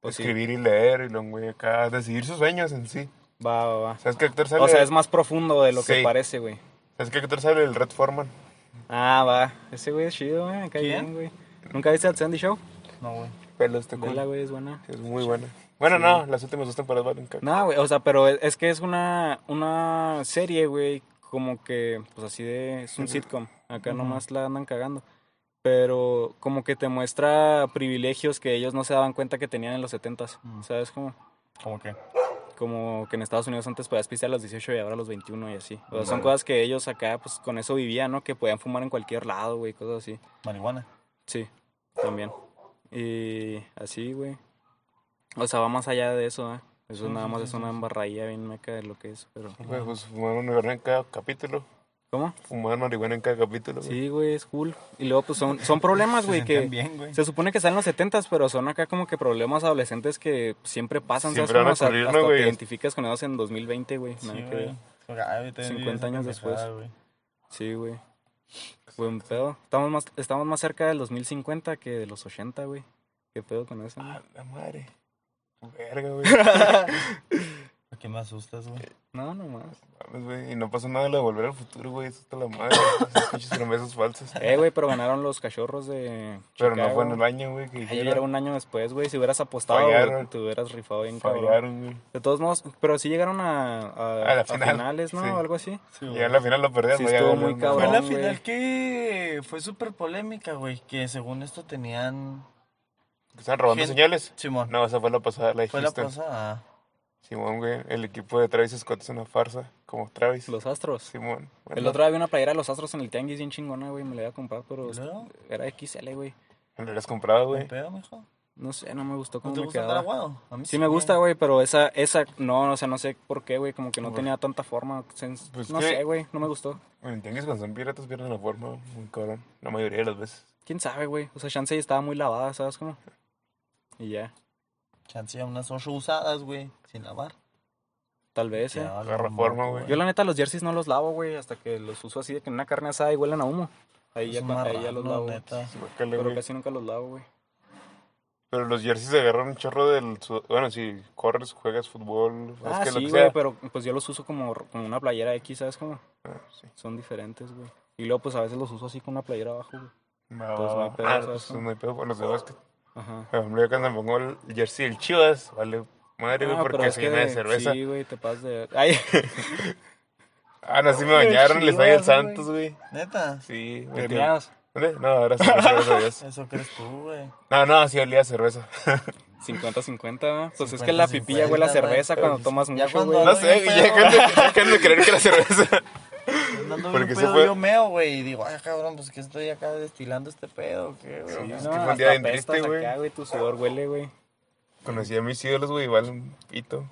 Pues sí. Escribir y leer, y luego, güey, acá decidir sus sueños en sí. Va, va, va. ¿Sabes qué actor sale? O sea, es más profundo de lo que parece, güey. ¿Sabes qué actor sale? El Red Foreman. Ah, va. Ese güey es chido, güey. ¿Quién? bien, güey. ¿Nunca viste al Sandy Show? No, güey. Pelo este cool. Vela, güey, es buena. Es muy buena. Bueno, no, las últimas dos temporadas valen caca. No, güey, o sea, pero es, que es una, una serie, güey, como que, pues así de, es un sitcom, acá nomás la andan cagando, pero como que te muestra privilegios que ellos no se daban cuenta que tenían en los setentas, ¿sabes? Como, ¿Cómo que? Como que en Estados Unidos antes podías pistear a los 18 y ahora a los 21 y así. O sea, son cosas que ellos acá, pues con eso vivían, ¿no? Que podían fumar en cualquier lado, güey, cosas así. Marihuana. Sí, también. Y así, güey. O sea, va más allá de eso, ¿eh? Eso nada más es una embarradilla bien meca de lo que es, pero... Pues fumaron marihuana en cada capítulo. ¿Cómo? Fumaron marihuana en cada capítulo. güey. Sí, güey, es cool. Y luego, pues son, son problemas, güey, que... bien, güey. Se supone que están en los 70 pero son acá como que problemas adolescentes que siempre pasan, Siempre ¿sabes? van a ocurrir, ¿no, hasta güey? te identificas con ellos en 2020, güey. Sí, nada güey. ver. Porque, ay, yo también vi 50 esa años después. güey. Sí, güey. Buen pedo. Estamos más, estamos más cerca del 2050 que de los 80, güey. ¿Qué pedo con eso? Ah, la madre. Verga, güey. ¿A qué me asustas, güey? No, no más. Mames, güey. Y no pasó nada de lo de volver al futuro, güey. Eso está la madre. Esas pinches promesas falsas. Eh, güey, pero ganaron los cachorros de Pero no fue en el año, güey. Que Ay, dijeron. era un año después, güey. Si hubieras apostado, güey, te hubieras rifado bien cabrón. Fallaron, güey. De todos modos, pero sí llegaron a, a, A la a final, finales, ¿no? sí. O algo así. Sí, Y en la final lo perdieron. Sí, güey, ya estuvo muy madre. Fue cabrón. la güey. final que fue súper polémica, güey. Que según esto tenían. ¿Están robando Gen- señales? Simón. No, esa fue la pasada, la de fue la Houston. pasada. Simón, güey. El equipo de Travis Scott es una farsa. Como Travis. Los Astros. Simón. El otro día vi una playera de los Astros en el Tianguis bien chingona, güey. Me la iba a comprar, pero ¿Y luego? era XL, güey. ¿Me lo habías comprado, ¿Me güey? pedo, mijo? No sé, no me gustó ¿No cómo te me gusta quedaba. aguado? A mí Sí me gusta, güey, pero esa, esa, no, o sea, no sé por qué, güey, como que no tenía tanta forma. Pues no que- sé, güey, no me gustó. Bueno, entiendes cuando son piratas pierden la forma muy cabrón. La mayoría de las veces. ¿Quién sabe, güey? O sea, Chance estaba muy lavada, ¿sabes cómo? Y ya, Chance ya unas ocho usadas, güey. Sin lavar. tal vez, eh. Agarra no, forma, güey. Yo la neta los jerseys no los lavo, güey, hasta que los uso así de que en una carne asada y huelen a humo. Ahí, ya, ahí ya los lavo. neta. Pero güey. casi nunca los lavo, güey. Pero los jerseys agarran un chorro del... Bueno, si corres, juegas fútbol, Ah, que sí, que güey, sea. pero pues yo los uso como, como una playera X, ¿sabes cómo? Ah, sí. Son diferentes, güey. Y luego, pues a veces los uso así con una playera abajo, güey. Pues va, no hay va. pedo, Ah, ¿sabes? pues no hay pedo con los de básquet. Ajá. Por ejemplo, yo cuando me pongo el jersey del Chivas, vale madre, güey, pero porque es se que llena de cerveza. Sí, güey, te pasas de... Ay, Ah, no, sí me bañaron, les doy el Santos, güey. Neta. Sí, ¿te metí- meas? ¿Dónde? No, ahora sí, gracias a Dios. Eso crees tú, güey. No, no, sí olía a cerveza. 50-50, ¿verdad? Pues es 50, que la pipilla huele a 50, cerveza cuando tomas Ya mucho, cuando güey. No sé, güey, ya ya han de creer que era cerveza. Andando Porque pedo, fue- yo meo, güey. Y digo, ay, cabrón, pues que estoy acá destilando este pedo, ¿qué, güey? Sí, Ya. es No, que fue un día bien triste, güey, tu sudor huele, güey. Conocí a mis ídolos, güey, igual un pito.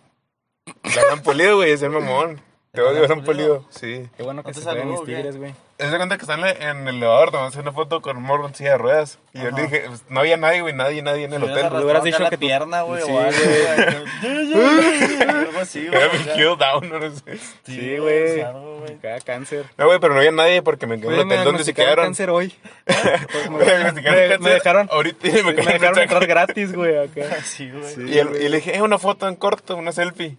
La gran polido, güey, es el mamón. Te ¿El odio, Gran gran polido. Sí. Qué bueno que ¿No te se saludó mis tigres, güey. Es de cuenta que están en el elevador, tomamos una foto con un morro en silla de ruedas. Y yo le dije, pues, no había nadie, güey, nadie, nadie en el hotel. hubieras hubieras dicho que pierna, güey, o algo, güey. Algo así, güey. Era mi kill down, no sé. Sí, güey. Acá cáncer. No, güey, pero no había nadie porque me quedé en Güey, el me hotel donde se quedaron. cáncer hoy. Me me, diagnosticaron dejaron, Ahorita me dejaron entrar gratis, güey, acá. Sí, güey. Y le dije, eh, una foto en corto, una selfie.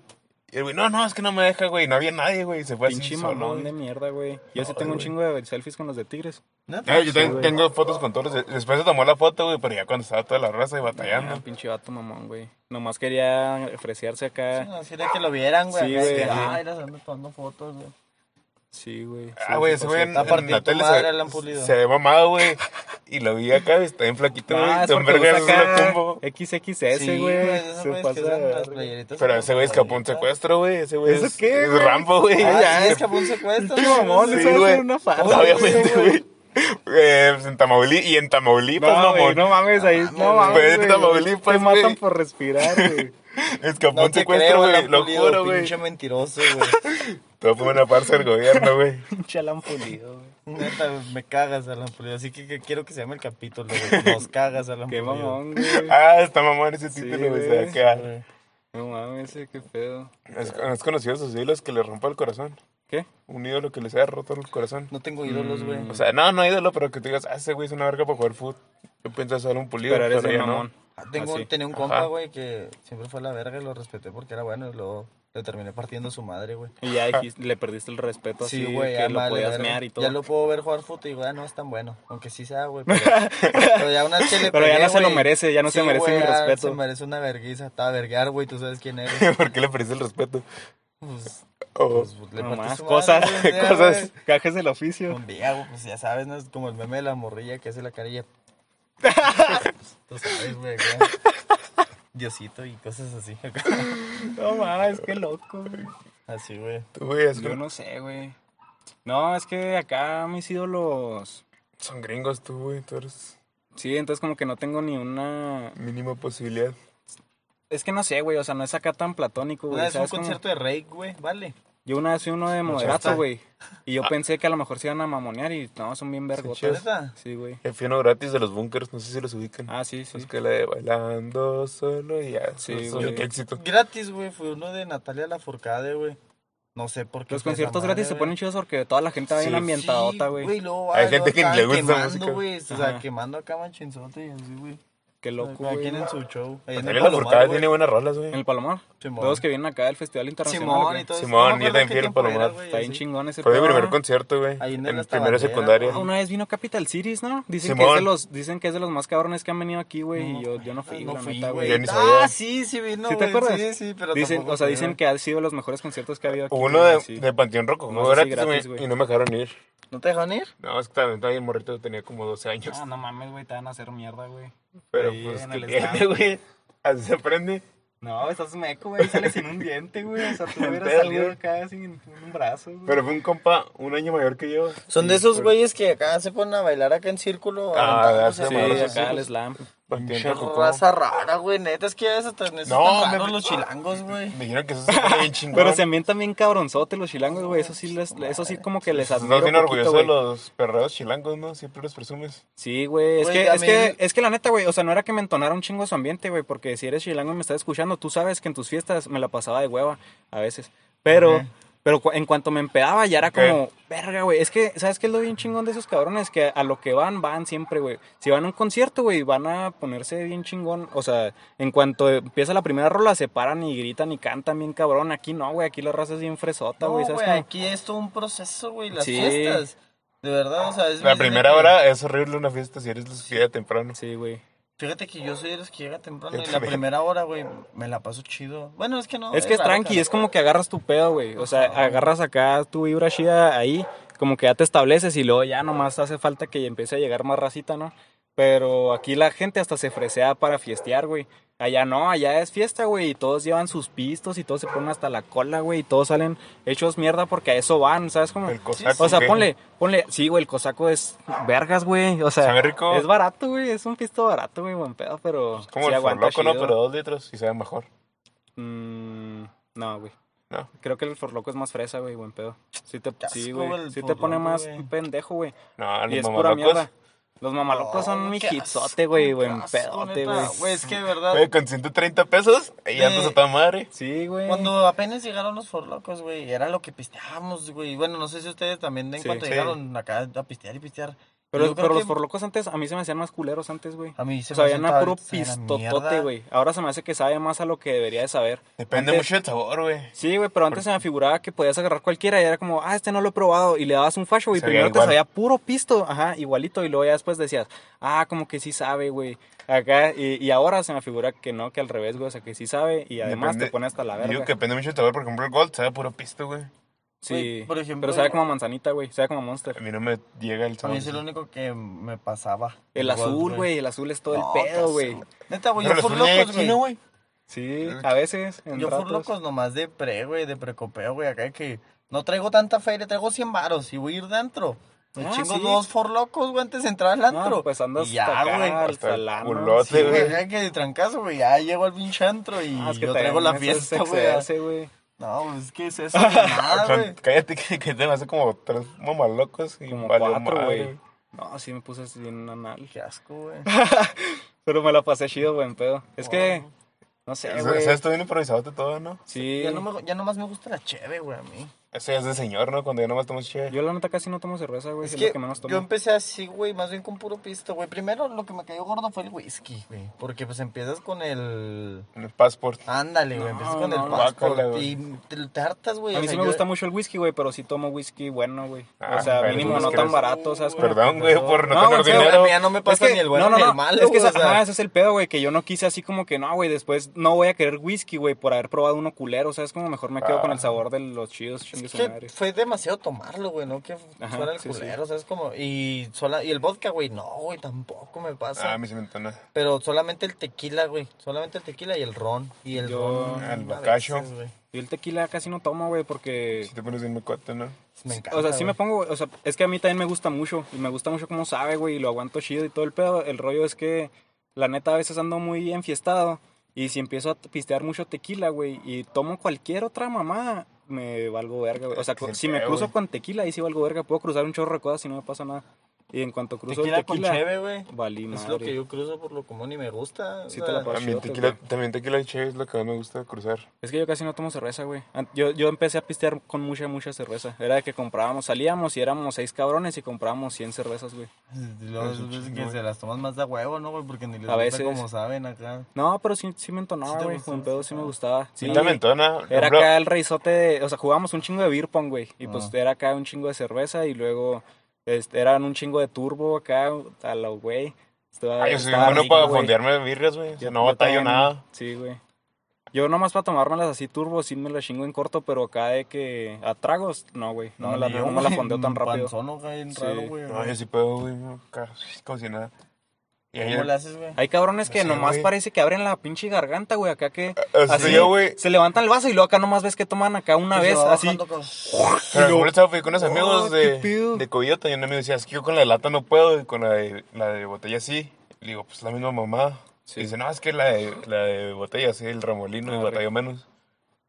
Y el güey, no, no, es que no me deja, güey. No había nadie, güey. Se fue Pinche así solo. mamón güey. de mierda, güey. Yo sí Ay, tengo un güey. chingo de selfies con los de tigres. Ah, yo güey. tengo fotos con todos los... de- Después se tomó la foto, güey, pero ya cuando estaba toda la raza y Ah, batallando. pinche vato mamón, güey. Nomás quería ofrecerse acá. Sí, así era que lo vieran, güey. Sí, acá, güey, que. Ay, las ando tomando fotos, güey. Sí, güey. Ah, güey, ese güey en, en la tele tu madre, se, se ve mamado, güey. Y lo vi acá, está bien flaquito, güey. Ah, es Don Verga es una combo. XXS, güey. Se pasa Pero ese güey escapó un secuestro, güey. Ese güey ¿Eso es, qué, es güey? Rambo, güey. Ah, Ya, escapó un secuestro. Qué mamón, Sí, eso va a güey. una farsa, Obviamente, güey. Eh, pues en Tamaulipas, y en Tamaulipas, No, no mames, ahí, no mames, Pero güey. Tamaulipas, Te matan por respirar, güey. Escapó No un te secuestro, güey. Lo Pulido, juro, güey. Pinche mentiroso, güey. Todo fue una farsa del gobierno, güey. Pinche Alan Pulido, güey. Neta, me cagas, Alan Pulido. Así que, que quiero que se llame el capítulo, güey. Nos cagas, Alan Qué Pulido. mamón, güey. Ah, está mamón ese Sí, título, güey. güey. se va a quedar. Güey. No mames, ese, qué pedo. ¿Has, has conocido a sus ídolos que le rompa el corazón? ¿Qué? Un ídolo que les haya roto el corazón. No tengo ídolos, güey. O sea, no, no ídolo, pero que tú digas, ah, ese güey es una verga para jugar fútbol. Yo pienso solo un pulido, Pero pero, eres un mamón. Tengo, Así. tenía un Ajá. compa, güey, que siempre fue la verga y lo respeté porque era bueno y luego Le terminé partiendo su madre, güey. Y ya dijiste, le perdiste el respeto así, que lo ya podías mear y todo. Ya lo puedo ver jugar fútbol y digo, ah, no es tan bueno. Aunque sí sea, güey. Pero, pero ya una vez que le Pero ya no se lo güey, merece, ya no se merece güey, mi ya respeto. Se merece una verguiza. Estaba a verguear, güey. Tú sabes quién eres. ¿Por qué le perdiste el respeto? Pues, Oh, pues, le No más, cosas, madre, güey, ya, cosas, güey. cajes del oficio. Un día, güey, pues ya sabes, ¿no? Es como el meme de la morrilla que hace la carilla. Tú sabes, güey, acá. Diosito y cosas así. acá. No más, qué loco, güey. Así, güey. tú, güey, es Yo que no sé, güey. No, es que acá mis ídolos. son gringos tú, güey. Tú eres Sí, entonces como que no tengo ni una. mínima posibilidad. Es que no sé, güey, o sea, no es acá tan platónico, güey. Una vez un concierto de Rake, güey, vale. Yo una vez fui uno de moderato, güey. Y yo pensé que a lo mejor se iban a mamonear y no, son bien vergotas. Sí, güey. El uno gratis de los bunkers, no sé si los ubican. Ah, sí, sí. Es que la de bailando solo y ya. Sí, güey. Qué éxito. Gratis, güey, fue uno de Natalia Lafourcade, güey. No sé por qué. Los conciertos madre, gratis se ponen chidos porque toda la gente va bien ambientadota, Sí, güey. luego, Hay ah, gente que le gusta quemando, música. güey, o sea, quemando acá manchinzote y así, güey. Qué loco, quien en su show. Ahí en el Palomar, tiene buenas rolas, güey. En el Palomar. Simón. Todos que vienen acá del Festival Internacional. Simón y todo eso. Simón, yo también fui al Palomar. Está bien chingón ese Fue mi primer concierto, güey. Ahí en En la primera secundaria. Una vez vino Capital Cities, ¿no? Dicen que, es Simón. de los, dicen que es de los más cabrones que han venido aquí, güey. y yo, yo no fui, No la fui, neta, güey. Yo ni sabía. Ah, sí, sí vino, ¿Sí te acuerdas? Sí, sí, pero Dicen, o sea, dicen que ha sido los mejores conciertos que ha habido aquí. Uno de, Panteón Rococo, No gratis, güey, y no me dejaron ir. ¿No te dejaron ir? No, es que también morrito tenía como 12 años. Ah, no mames, güey, te van a hacer mierda, güey. Pero ahí pues, en ¿qué el tiene, güey? Así se aprende. No, estás meco, güey, sales sin un diente, güey. O sea, tú hubieras salido acá sin un brazo, güey. Pero fue un compa un año mayor que yo. Son de esos güeyes que acá se ponen a bailar acá en círculo. Ah, sí, acá el slam. Rococó. raza rara, güey, neta, es que a veces No, me- los chilangos, güey. Me dijeron que eso pone bien chingón. Pero se ambientan bien cabronzote los chilangos, güey. Eso sí, les, eso sí como que les admiro Estás bien poquito, orgulloso de los perreos chilangos, ¿no? Siempre los presumes. Sí, güey. Es, que, es, mí- que, es que la neta, güey, o sea, no era que me entonara un chingo su ambiente, güey, porque si eres chilango y me estás escuchando, tú sabes que en tus fiestas me la pasaba de hueva a veces. Pero. Pero cu- en cuanto me empedaba ya era como, verga, güey. Es que, ¿sabes qué es lo bien chingón de esos cabrones? Que a lo que van, van siempre, güey. Si van a un concierto, güey, van a ponerse bien chingón. O sea, en cuanto empieza la primera rola, se paran y gritan y cantan bien cabrón. Aquí no, güey, aquí la raza es bien fresota, No, güey. güey, ¿sabes cómo? aquí es todo un proceso, güey, las Sí. fiestas. De verdad, o sea, es La primera hora es horrible una fiesta si eres despedida temprano. Sí, güey. Fíjate que yo soy de los que llega temprano Yo y la primera hora, güey, me la paso chido. Bueno, es que no. Es que es raro, tranqui, cara. es como que agarras tu pedo, güey. O sea, agarras acá tu vibra chida ahí, como que ya te estableces y luego ya nomás hace falta que empiece a llegar más racita, ¿no? Pero aquí la gente hasta se fresea para fiestear, güey. Allá no, allá es fiesta, güey, y todos llevan sus pistos y todos se ponen hasta la cola, güey, y todos salen hechos mierda porque a eso van, ¿sabes cómo? El cosaco. O sea, ponle, ponle, sí, güey, el cosaco es vergas, güey, o sea, ¿Sabe rico? es barato, güey, es un pisto barato, güey, buen pedo, pero Como sí el aguanta forloco, ¿no? Pero dos litros y sabe mejor. Mm, no, güey. No. Creo que el forloco es más fresa, güey, buen pedo. Sí, te, sí, güey. Sí te pone más pendejo, güey. No, Y es pura mierda. Los mamalocos son No, mi hitzote, güey, buen pedote, güey. Güey, es que de verdad. Güey, con 130 pesos, y ya De- andas a toda madre. Sí, güey. Cuando apenas llegaron los forlocos, güey, era lo que pisteábamos, güey. Bueno, no sé si ustedes también en Sí, cuanto sí. llegaron acá a pistear y pistear. Pero, pero los forlocos antes, a mí se me hacían más culeros antes, güey. A mí se me hacen a puro pistotote, güey. Ahora se me hace que sabe más a lo que debería de saber. Depende Antes- mucho del sabor, güey. Sí, güey, pero antes se me figuraba que podías agarrar cualquiera y era como, ah, este no lo he probado. Y le dabas un facho, güey. Primero te sabía puro pisto, ajá, igualito. Y luego ya después decías, ah, como que sí sabe, güey. Acá, y, y ahora se me figura que no, que al revés, güey. O sea, que sí sabe y además Depende- te pone hasta la Digo verga. que depende mucho del sabor. Por ejemplo, el Gold sabe puro pisto, güey. Sí, Güey, por ejemplo- pero sabe como a manzanita, güey. Sabe como a A Monster. mí no me llega el A sabor. mí es el único que me pasaba. El azul, güey. El azul es todo No, el pedo, güey. Neta, güey, yo por locos, aquí, ¿no, güey. Sí, a veces. En Yo por ratos. locos nomás de pre, güey, de precopeo, güey. Acá que no traigo tanta feria, traigo 100 varos y voy a ir dentro. Me Ah, chingo sí. dos for locos, güey, antes de entrar al antro. No, pues andas Y ya, hasta güey. hasta el salano. culote, Sí, güey. que de trancazo, güey, ya llego al pinche antro y Ah, es que yo traigo la fiesta, güey. No, pues es que es eso, nada, güey. Cállate que, que te hace como tres mamalocos y Como valió cuatro, güey. No, sí me puse así en anal. Qué asco, güey. Pero me la pasé chido, buen pedo. Es que, no sé, O sea, güey. o sea, esto bien improvisado todo, ¿no? Sí. Ya, no me, ya nomás me gusta la cheve, güey, a mí. Eso ya es de señor, ¿no? Cuando ya nomás tomas cheve. Yo la neta casi no tomo cerveza, güey. Es Es, que, lo que menos tomo. yo empecé así, güey, más bien con puro pisto, güey. Primero lo que me cayó gordo fue el whisky, güey. Porque pues empiezas con el... En el passport. Ándale, güey, No, empiezas con no, el passport y te, te hartas, güey. A o mí sí sea, me yo- gusta mucho el whisky, güey, pero sí tomo whisky bueno, güey. Ah, o sea, mínimo es no tan barato, ¿sabes? Perdón, güey, por no, No, tener dinero. Mí ya no me pasa Es que- ni el bueno no, no, ni el malo, Es que o sea, ese es el pedo, güey, que yo no quise así como que, no, güey, después no voy a querer whisky, güey, por haber probado uno culero, ¿sabes? Como mejor me quedo Ah. con el sabor de los chidos, Es que madre. fue demasiado tomarlo, güey, ¿no? Que Ajá, fuera el sí, sí. culero, ¿sabes? Como, y, sola, y el vodka, güey, no, güey, tampoco me pasa. Ah, a mí se me entona. Pero solamente el tequila, güey, solamente el tequila y el ron. Y el Yo- ron. El bacacho. Yo el tequila casi no tomo, güey, porque... Si te pones bien mecote, ¿no? Me encanta, O sea, sí me pongo, o sea, es que a mí también me gusta mucho, y me gusta mucho cómo sabe, güey, y lo aguanto chido y todo el pedo. El rollo es que, la neta, a veces ando muy enfiestado, y si empiezo a pistear mucho tequila, güey, y tomo cualquier otra mamá, me valgo verga, güey. O sea, si me cruzo con tequila, ahí sí valgo verga, puedo cruzar un chorro de cosas y no me pasa nada. Y en cuanto cruzo Tequila, el tequila, con cheve, güey. valí Es madre. lo que yo cruzo por lo común y me gusta. o Sí sea, te la paso. Chidote, tequila, también tequila y cheve es lo que más me gusta cruzar. Es que yo casi no tomo cerveza, güey. Yo, yo empecé a pistear con mucha, mucha cerveza. Era de que comprábamos, salíamos y éramos seis cabrones y comprábamos 100 cervezas, güey. Y luego que se las tomas más de huevo, ¿no, güey? Porque ni les A gusta veces. como saben acá. No, pero sí, sí me ¿Sí entonaba, te güey. Con pedo sí me gustaba. Sí, Sí, también entona. Por Era acá el reizote de... O sea, jugábamos un chingo de beer pong, güey. Y pues Ah. era acá un chingo de cerveza y luego este, eran un chingo de turbo acá a lo güey. Estaba- Ah, yo soy bueno rico, para güey. fondearme birrias, güey. Yo- no yo batallo nada. Sí, güey. Yo nomás para tomármelas así turbo, sí me las chingo en corto, pero acá de que a tragos, no, güey. No, me la, ni no yo, me la güey, fondeo tan rápido. Panzón, ¿no? Bien Sí. raro, güey. No, yo sí puedo, güey. no, Como si nada. Y ¿Cómo ayer, le haces, güey? Hay cabrones que Sí, nomás güey. parece que abren la pinche garganta, güey, acá que Así así yo, güey. se levantan el vaso y luego acá nomás ves que toman acá una vez así. con- Pero como estaba fui con unos amigos Oh, qué de, de Coyote y un amigo decía, es que yo con la de lata no puedo y con la de, la de botella sí. Y le digo, pues la misma mamá. Sí. Y dice, no, es que la de, la de botella sí, el ramolino y Ah, batalló menos.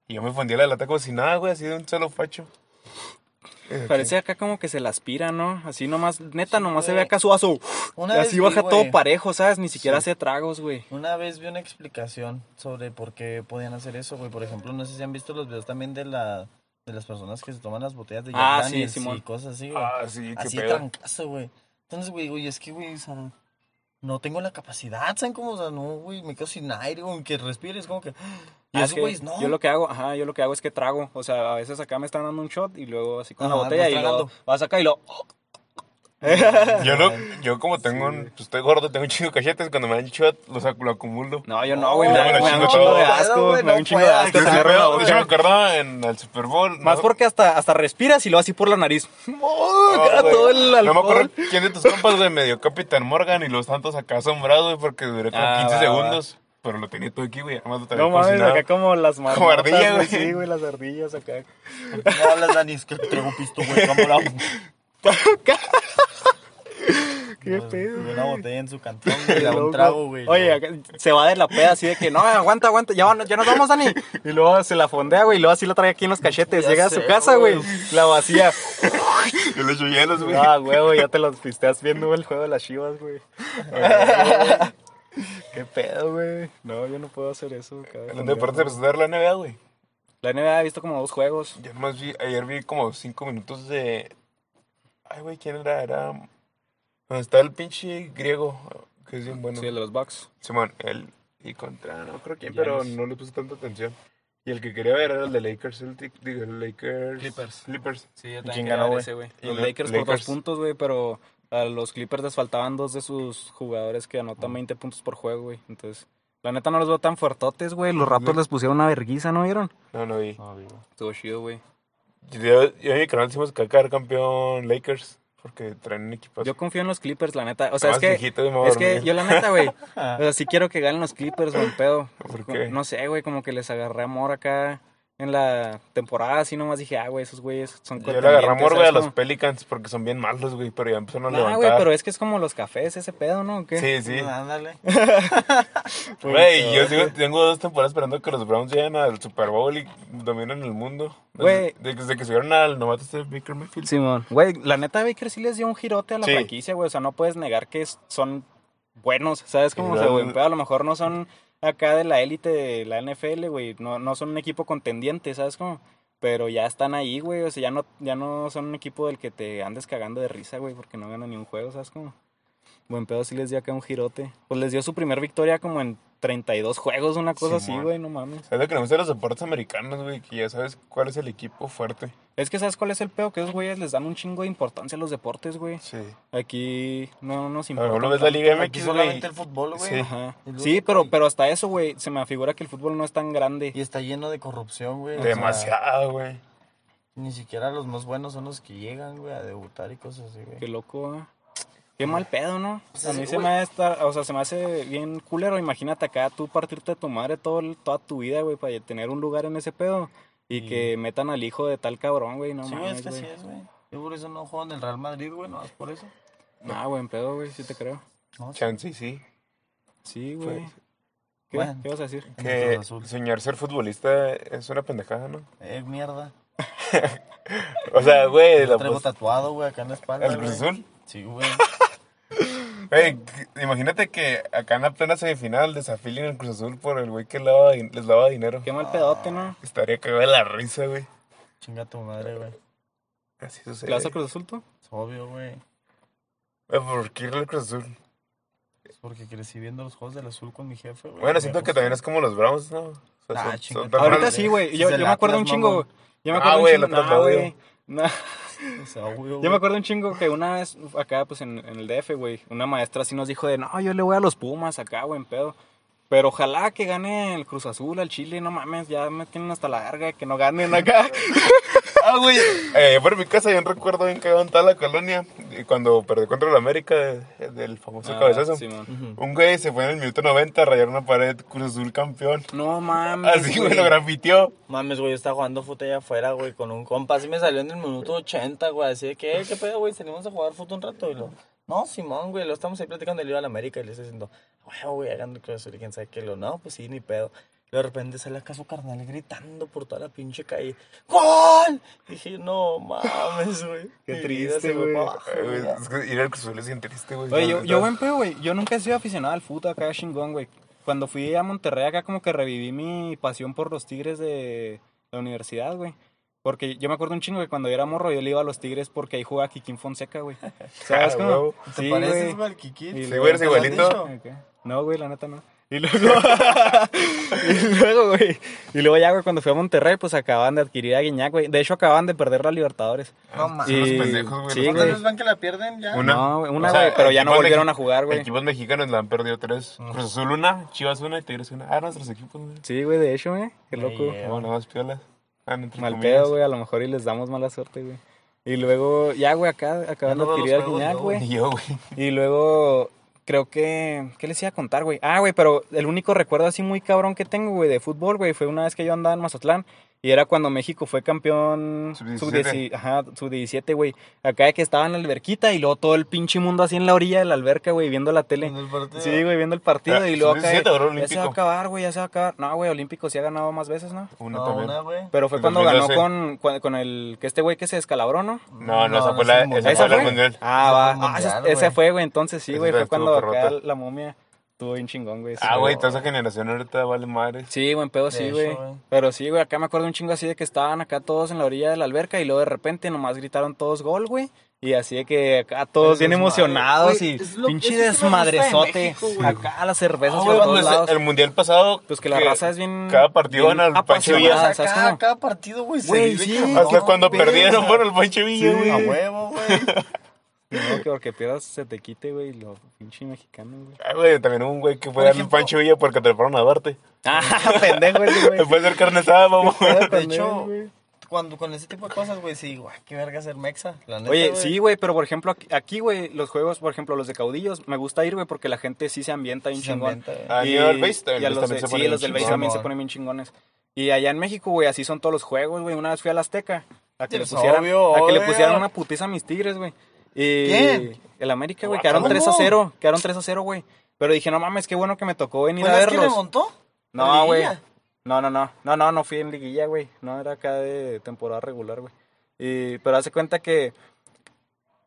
Y yo me fundí la lata como si nada, güey, así de un solo facho. Parece acá como que se la aspira, ¿no? Así nomás, neta, nomás se ve acá su. Una y así vi, baja güey. todo parejo, ¿sabes? Ni siquiera Sí. hace tragos, güey. Una vez vi una explicación sobre por qué podían hacer eso, güey. Por ejemplo, no sé si han visto los videos también de la de las personas que se toman las botellas de Ah, sí, y cosas así, güey. Ah, sí, qué así pedo. trancazo, güey. Entonces, güey, güey, es que, güey, o sea, no tengo la capacidad, ¿saben cómo? O sea, no, güey, me quedo sin aire, güey, que respires, como que... Y Ah, es que no. Yo lo que hago, ajá, yo lo que hago es que trago. O sea, a veces acá me están dando un shot y luego así con la Ajá, botella vas y luego vas acá y lo. Yo, no, yo como tengo un, pues estoy gordo, tengo un chingo de cachetes, cuando me dan shot, los ac- lo acumulo. No, yo no, güey. me, me lo me da un chingo de asco. me da no un chingo de asco. Yo sí hecho botella. me acordaba en el Super Bowl. Más ¿no? porque hasta, hasta respiras y lo así por la nariz. ¡Oh! No, acá güey. todo el No me alcohol. acuerdo quién de tus compas, güey, me dio Capitán Morgan y los tantos acá asombrados, güey, porque duré como Ah, 15 va, segundos. Pero lo tenía todo aquí, güey. Además lo tenía No mames, cocinado. acá como las marmotas, Como ardilla, güey. Sí, güey, las ardillas acá. No hablas, Dani, es que traigo pisto, güey, cámara. Qué pedo. Y una botella en su cantón, güey, da un trago, güey. Oye, acá se va de la peda así de que, no, aguanta, aguanta, ya, van- ya nos vamos, Dani. Y luego se la fondea, güey, y luego así la trae aquí en los cachetes. Ya Llega a su casa, güey, güey. la vacía. Yo le echo hielos, güey. Ah, huevo, ya te los pisteas viendo el juego de las chivas, güey. Qué pedo, güey. No, yo no puedo hacer eso. cabrón. Hablando de deportes, empezó a ver la NBA, güey. La NBA he visto como dos juegos. Yo nomás vi, ayer vi como 5 minutos de... Ay, güey, ¿quién era? Era... Donde está el pinche griego, que es bien bueno. Sí, el de los Bucks. Simón, él y contra, no creo quién, pero no le puse tanta atención. Y el que quería ver era el de Lakers Celtic, digo, el Lakers... Clippers. Clippers. Sí, yo quién ganó, güey? ese, güey. Y Los los Lakers por dos Lakers. puntos, güey, pero a los Clippers les faltaban dos de sus jugadores que anotan 20 puntos por juego, güey. Entonces, la neta no los veo tan fuertotes, güey. Los Raptors les pusieron una verguiza, ¿no vieron? No, no vi. Estuvo chido, güey. Yo, yo en mi canal decimos que acá campeón Lakers, porque traen un equipo Yo confío en los Clippers, la neta. O sea, es Más que, es que yo la neta, güey, o sea, sí quiero que ganen los Clippers, buen pedo. ¿Por qué? No sé, güey, como que les agarré amor acá en la temporada, así nomás dije, ah, güey, esos güeyes son Yo le agarré amor, güey, a los ¿sabes Pelicans porque son bien malos, güey, pero ya empezaron a? No, levantar. güey, pero es que es como los cafés, ese pedo, ¿no? ¿O qué? Sí, sí. Ándale. Güey, yo sigo- tengo dos temporadas esperando que los Browns lleguen al Super Bowl y dominen el mundo. Güey. Desde, desde que subieron al novato este Baker Mayfield. Simón. Güey, la neta Baker sí les dio un girote a la Sí. franquicia, güey. O sea, no puedes negar que son buenos, ¿sabes? Como, o sea, güey, pero a lo mejor no son acá de la élite de la NFL, güey. No, no son un equipo contendiente, ¿sabes? Como, Pero ya están ahí, güey. O sea, ya no, ya no son un equipo del que te andes cagando de risa, güey, porque no ganan ni un juego, ¿sabes cómo? Buen pedo sí les dio acá un girote. Pues les dio su primer victoria como en 32 juegos, una cosa así, güey, no mames. Es lo que nos gusta de los deportes americanos, güey, que ya sabes cuál es el equipo fuerte. Es que ¿sabes cuál es el pedo? Que esos güeyes les dan un chingo de importancia a los deportes, güey. Sí. Aquí no nos A importa. lo mejor ves la Liga Aquí MX, solamente güey. el fútbol, güey. Sí. Ajá. Sí, pero, pero hasta eso, güey, se me afigura que el fútbol no es tan grande. Y está lleno de corrupción, güey. Demasiado, güey. ni siquiera los más buenos son los que llegan, güey, a debutar y cosas así, Qué güey. loco, güey. Qué mal pedo, ¿no? A mí se me, hace, o sea, se me hace bien culero. Imagínate acá tú partirte de tu madre todo, el- toda tu vida, güey, para tener un lugar en ese pedo. Y que metan al hijo de tal cabrón, güey, no sí, güey, es mames, que así güey. es, güey. Yo por eso no juego en el Real Madrid, güey, no es por eso. Ah, buen pedo, güey, sí te creo. No, Chance, sí. Sí, güey. Pues, ¿Qué? bueno. ¿Qué vas a decir? Que soñar ser futbolista es una pendejada, ¿no? Eh, mierda. O sea, güey, la Traigo tatuado, güey, acá en la espalda. ¿El Cruz. Azul? Sí, güey. Güey, que- imagínate que acá en la plena semifinal desafilen el Cruz Azul por el güey que lava les daba dinero. Qué mal pedote, ¿no? Estaría cagado de la risa, güey. Chinga tu madre, güey. Así sucede. ¿Le vas al Cruz Azul tú? Es obvio, güey. Güey, ¿Por qué irle al Cruz Azul? Es porque crecí viendo los juegos del azul con mi jefe, güey. Bueno, siento que también es como los Bravos, ¿no? O sea, Ah, son- son. Ahorita sí, güey. Yo, yo me acuerdo un chingo. Yo me Ah, acuerdo güey, un el chingo. Lo odio. güey. No. O sea, obvio, Yo me acuerdo un chingo que una vez acá, pues en, en el DF, güey, una maestra así nos dijo de, no, yo le voy a los Pumas acá, güey, en pedo. Pero ojalá que gane el Cruz Azul, al Chile, no mames, ya me tienen hasta la verga que no ganen acá. Ah, güey. Eh, por mi casa yo recuerdo bien cagado en toda la colonia. y Cuando perdí contra el América de- del famoso Ah, cabezazo. Simón. Un güey se fue en el minuto 90 a rayar una pared, Cruz Azul campeón. No mames. Así, güey, lo grafiteó. Mames, güey, yo estaba jugando fútbol allá afuera, güey, con un compa. Así me salió en el minuto 80, güey. Así de que, "Eh, ¿qué pedo, güey? Salimos a jugar fútbol un rato. Y lo, no, Simón, güey, lo estamos ahí platicando. Le iba a la América y le estoy diciendo, güey, güey, hagan el Cruz Azul y quién sabe qué. Lo, no, pues sí, ni pedo. De repente sale acá su carnal gritando por toda la pinche calle, ¡Gol! Y dije, no mames, güey. Qué Mi triste, güey. ir al Cruz Azul es bien triste, güey. Oye, yo, yo buen pedo, güey. Yo nunca he sido aficionado al fútbol acá chingón, güey. Cuando fui a Monterrey acá como que reviví mi pasión por los Tigres de la universidad, güey. Porque yo me acuerdo un chingo que cuando yo era morro yo le iba a los Tigres porque ahí jugaba Kikín Fonseca, güey. ¿Sabes Ah, cómo? ¿Te Sí, pareces, al Kikín? Sí, luego- güey, eres ¿Te lo has igualito. No, güey, la neta no. Y luego, y luego, güey, y luego ya, güey, cuando fui a Monterrey, pues acaban de adquirir a Guiñac, güey. De hecho, acaban de perder la Libertadores. No mames. Son los Y- pendejos, güey. sí, ¿Cuántas veces van que la pierden ya? Una. No, güey, una, O sea, güey, pero ya no volvieron a jugar, güey. Equipos mexicanos la han perdido tres. Cruz Azul una, Chivas una y Tigres una. Ah, nuestros equipos, güey. Sí, güey, de hecho, güey, qué loco. yeah. Bueno, más piolas. Ah, Mal comillas. pedo, güey, a lo mejor y les damos mala suerte, güey. Y luego, ya, güey, acá acaban de adquirir al Guiñac, güey. Y yo, güey. Y luego, creo que, ¿qué les iba a contar, güey? Ah, güey, pero el único recuerdo así muy cabrón que tengo, güey, de fútbol, güey, fue una vez que yo andaba en Mazatlán. Y era cuando México fue campeón Sub-17. sub-17, ajá, sub-17, güey. Acá de que estaba en la alberquita y luego todo el pinche mundo así en la orilla de la alberca, güey, viendo la tele. Viendo el partido. Sí, güey, viendo el partido Ah, y luego acá, sub-17 o ya se va a acabar, güey, ya se va a acabar. No, güey, Olímpico sí ha ganado más veces, ¿no? Una No, también. una, güey. Pero fue cuando ganó 2012. con, con, con el, que este güey que se descalabró, ¿no? No, no, No, esa fue la, esa ¿Esa fue la fue? mundial. Ah, va. fue el Ah, güey. fue, güey, entonces sí, güey, fue- fue cuando acá la momia estuvo bien chingón, güey. Ah, güey, toda esa generación ahorita vale madres. Sí, buen pedo, sí, güey. Pero sí, güey, acá me acuerdo un chingo así de que estaban acá todos en la orilla de la alberca y luego de repente nomás gritaron todos gol, güey. Y así de que acá todos bien emocionados Güey, y lo- pinche de desmadrezote. México. Acá las cervezas por güey, todos lados. el mundial pasado. Pues que la raza es bien. Cada partido van al Pancho Villa. apasionada, O sea, ¿sabes cada, cómo? cada partido, güey, sí, Hasta cuando perdieron fueron al Pancho Villa, güey. A huevo, güey. No, que porque pierdas se te quite, güey, lo pinche mexicano, güey. Ah, güey, también hubo un güey que fue al Pancho Villa porque te lo fueron a darte. Ah, pendejo ese, güey. Después de hacer carne asada, vamos. De hecho, cuando con ese tipo de cosas, güey, sí, güey, qué verga ser mexa. La neta, Oye, güey. sí, güey, pero por ejemplo, aquí- aquí, güey, los juegos, por ejemplo, los de caudillos, me gusta ir, güey, porque la gente sí se ambienta bien se chingón. ambienta, güey. Ah, ¿y base? y a Los también de- se sí, ponen los del bien base también se ponen bien chingones. Y allá en México, güey, así son todos los juegos, güey. Una vez fui a la Azteca a que, le Pues, pusieran, obvio, a que le pusieran una putiza a mis tigres, güey. Y ¿Quién? El América, güey, quedaron 3 a 0, quedaron 3 a 0, güey. Pero dije, no mames, qué bueno que me tocó venir ¿Fue a verlos. remontó? No, ¿En güey. No, no, no. No, no, no fui en liguilla, güey. No, era acá de temporada regular, güey. Y, pero hace cuenta que,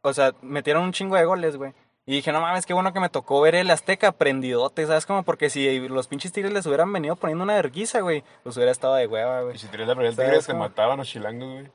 o sea, metieron un chingo de goles, güey. Y dije, no mames, qué bueno que me tocó ver el Azteca prendidote, ¿sabes? Como porque si los pinches tigres les hubieran venido poniendo una verguiza, güey, pues hubiera estado de hueva, güey. Y si tenías la primera ¿Sabes tigre, se mataban los chilangos, güey.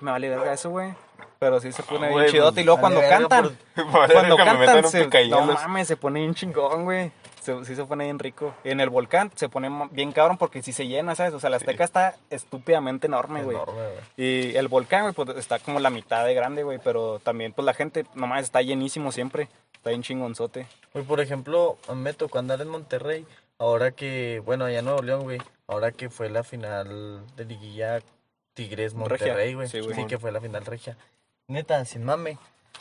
Me vale verga eso, güey. Pero sí se pone Ah, bien chidote. pues, y luego cuando cantan, cuando cantan, se, no mames, se pone bien chingón, güey. Se- sí se pone bien rico. En el volcán se pone bien cabrón porque sí se llena, ¿sabes? O sea, la Azteca está estúpidamente enorme, güey. Enorme, güey. Y el volcán, güey, pues está como la mitad de grande, güey. Pero también, pues la gente, nomás está llenísimo siempre. Está bien chingonzote. Güey, por ejemplo, me tocó andar en Monterrey, ahora que, bueno, allá en Nuevo León, güey, ahora que fue la final de liguilla Tigres Monterrey, güey. sí, Sí, que fue la final regia. Neta, sin mame.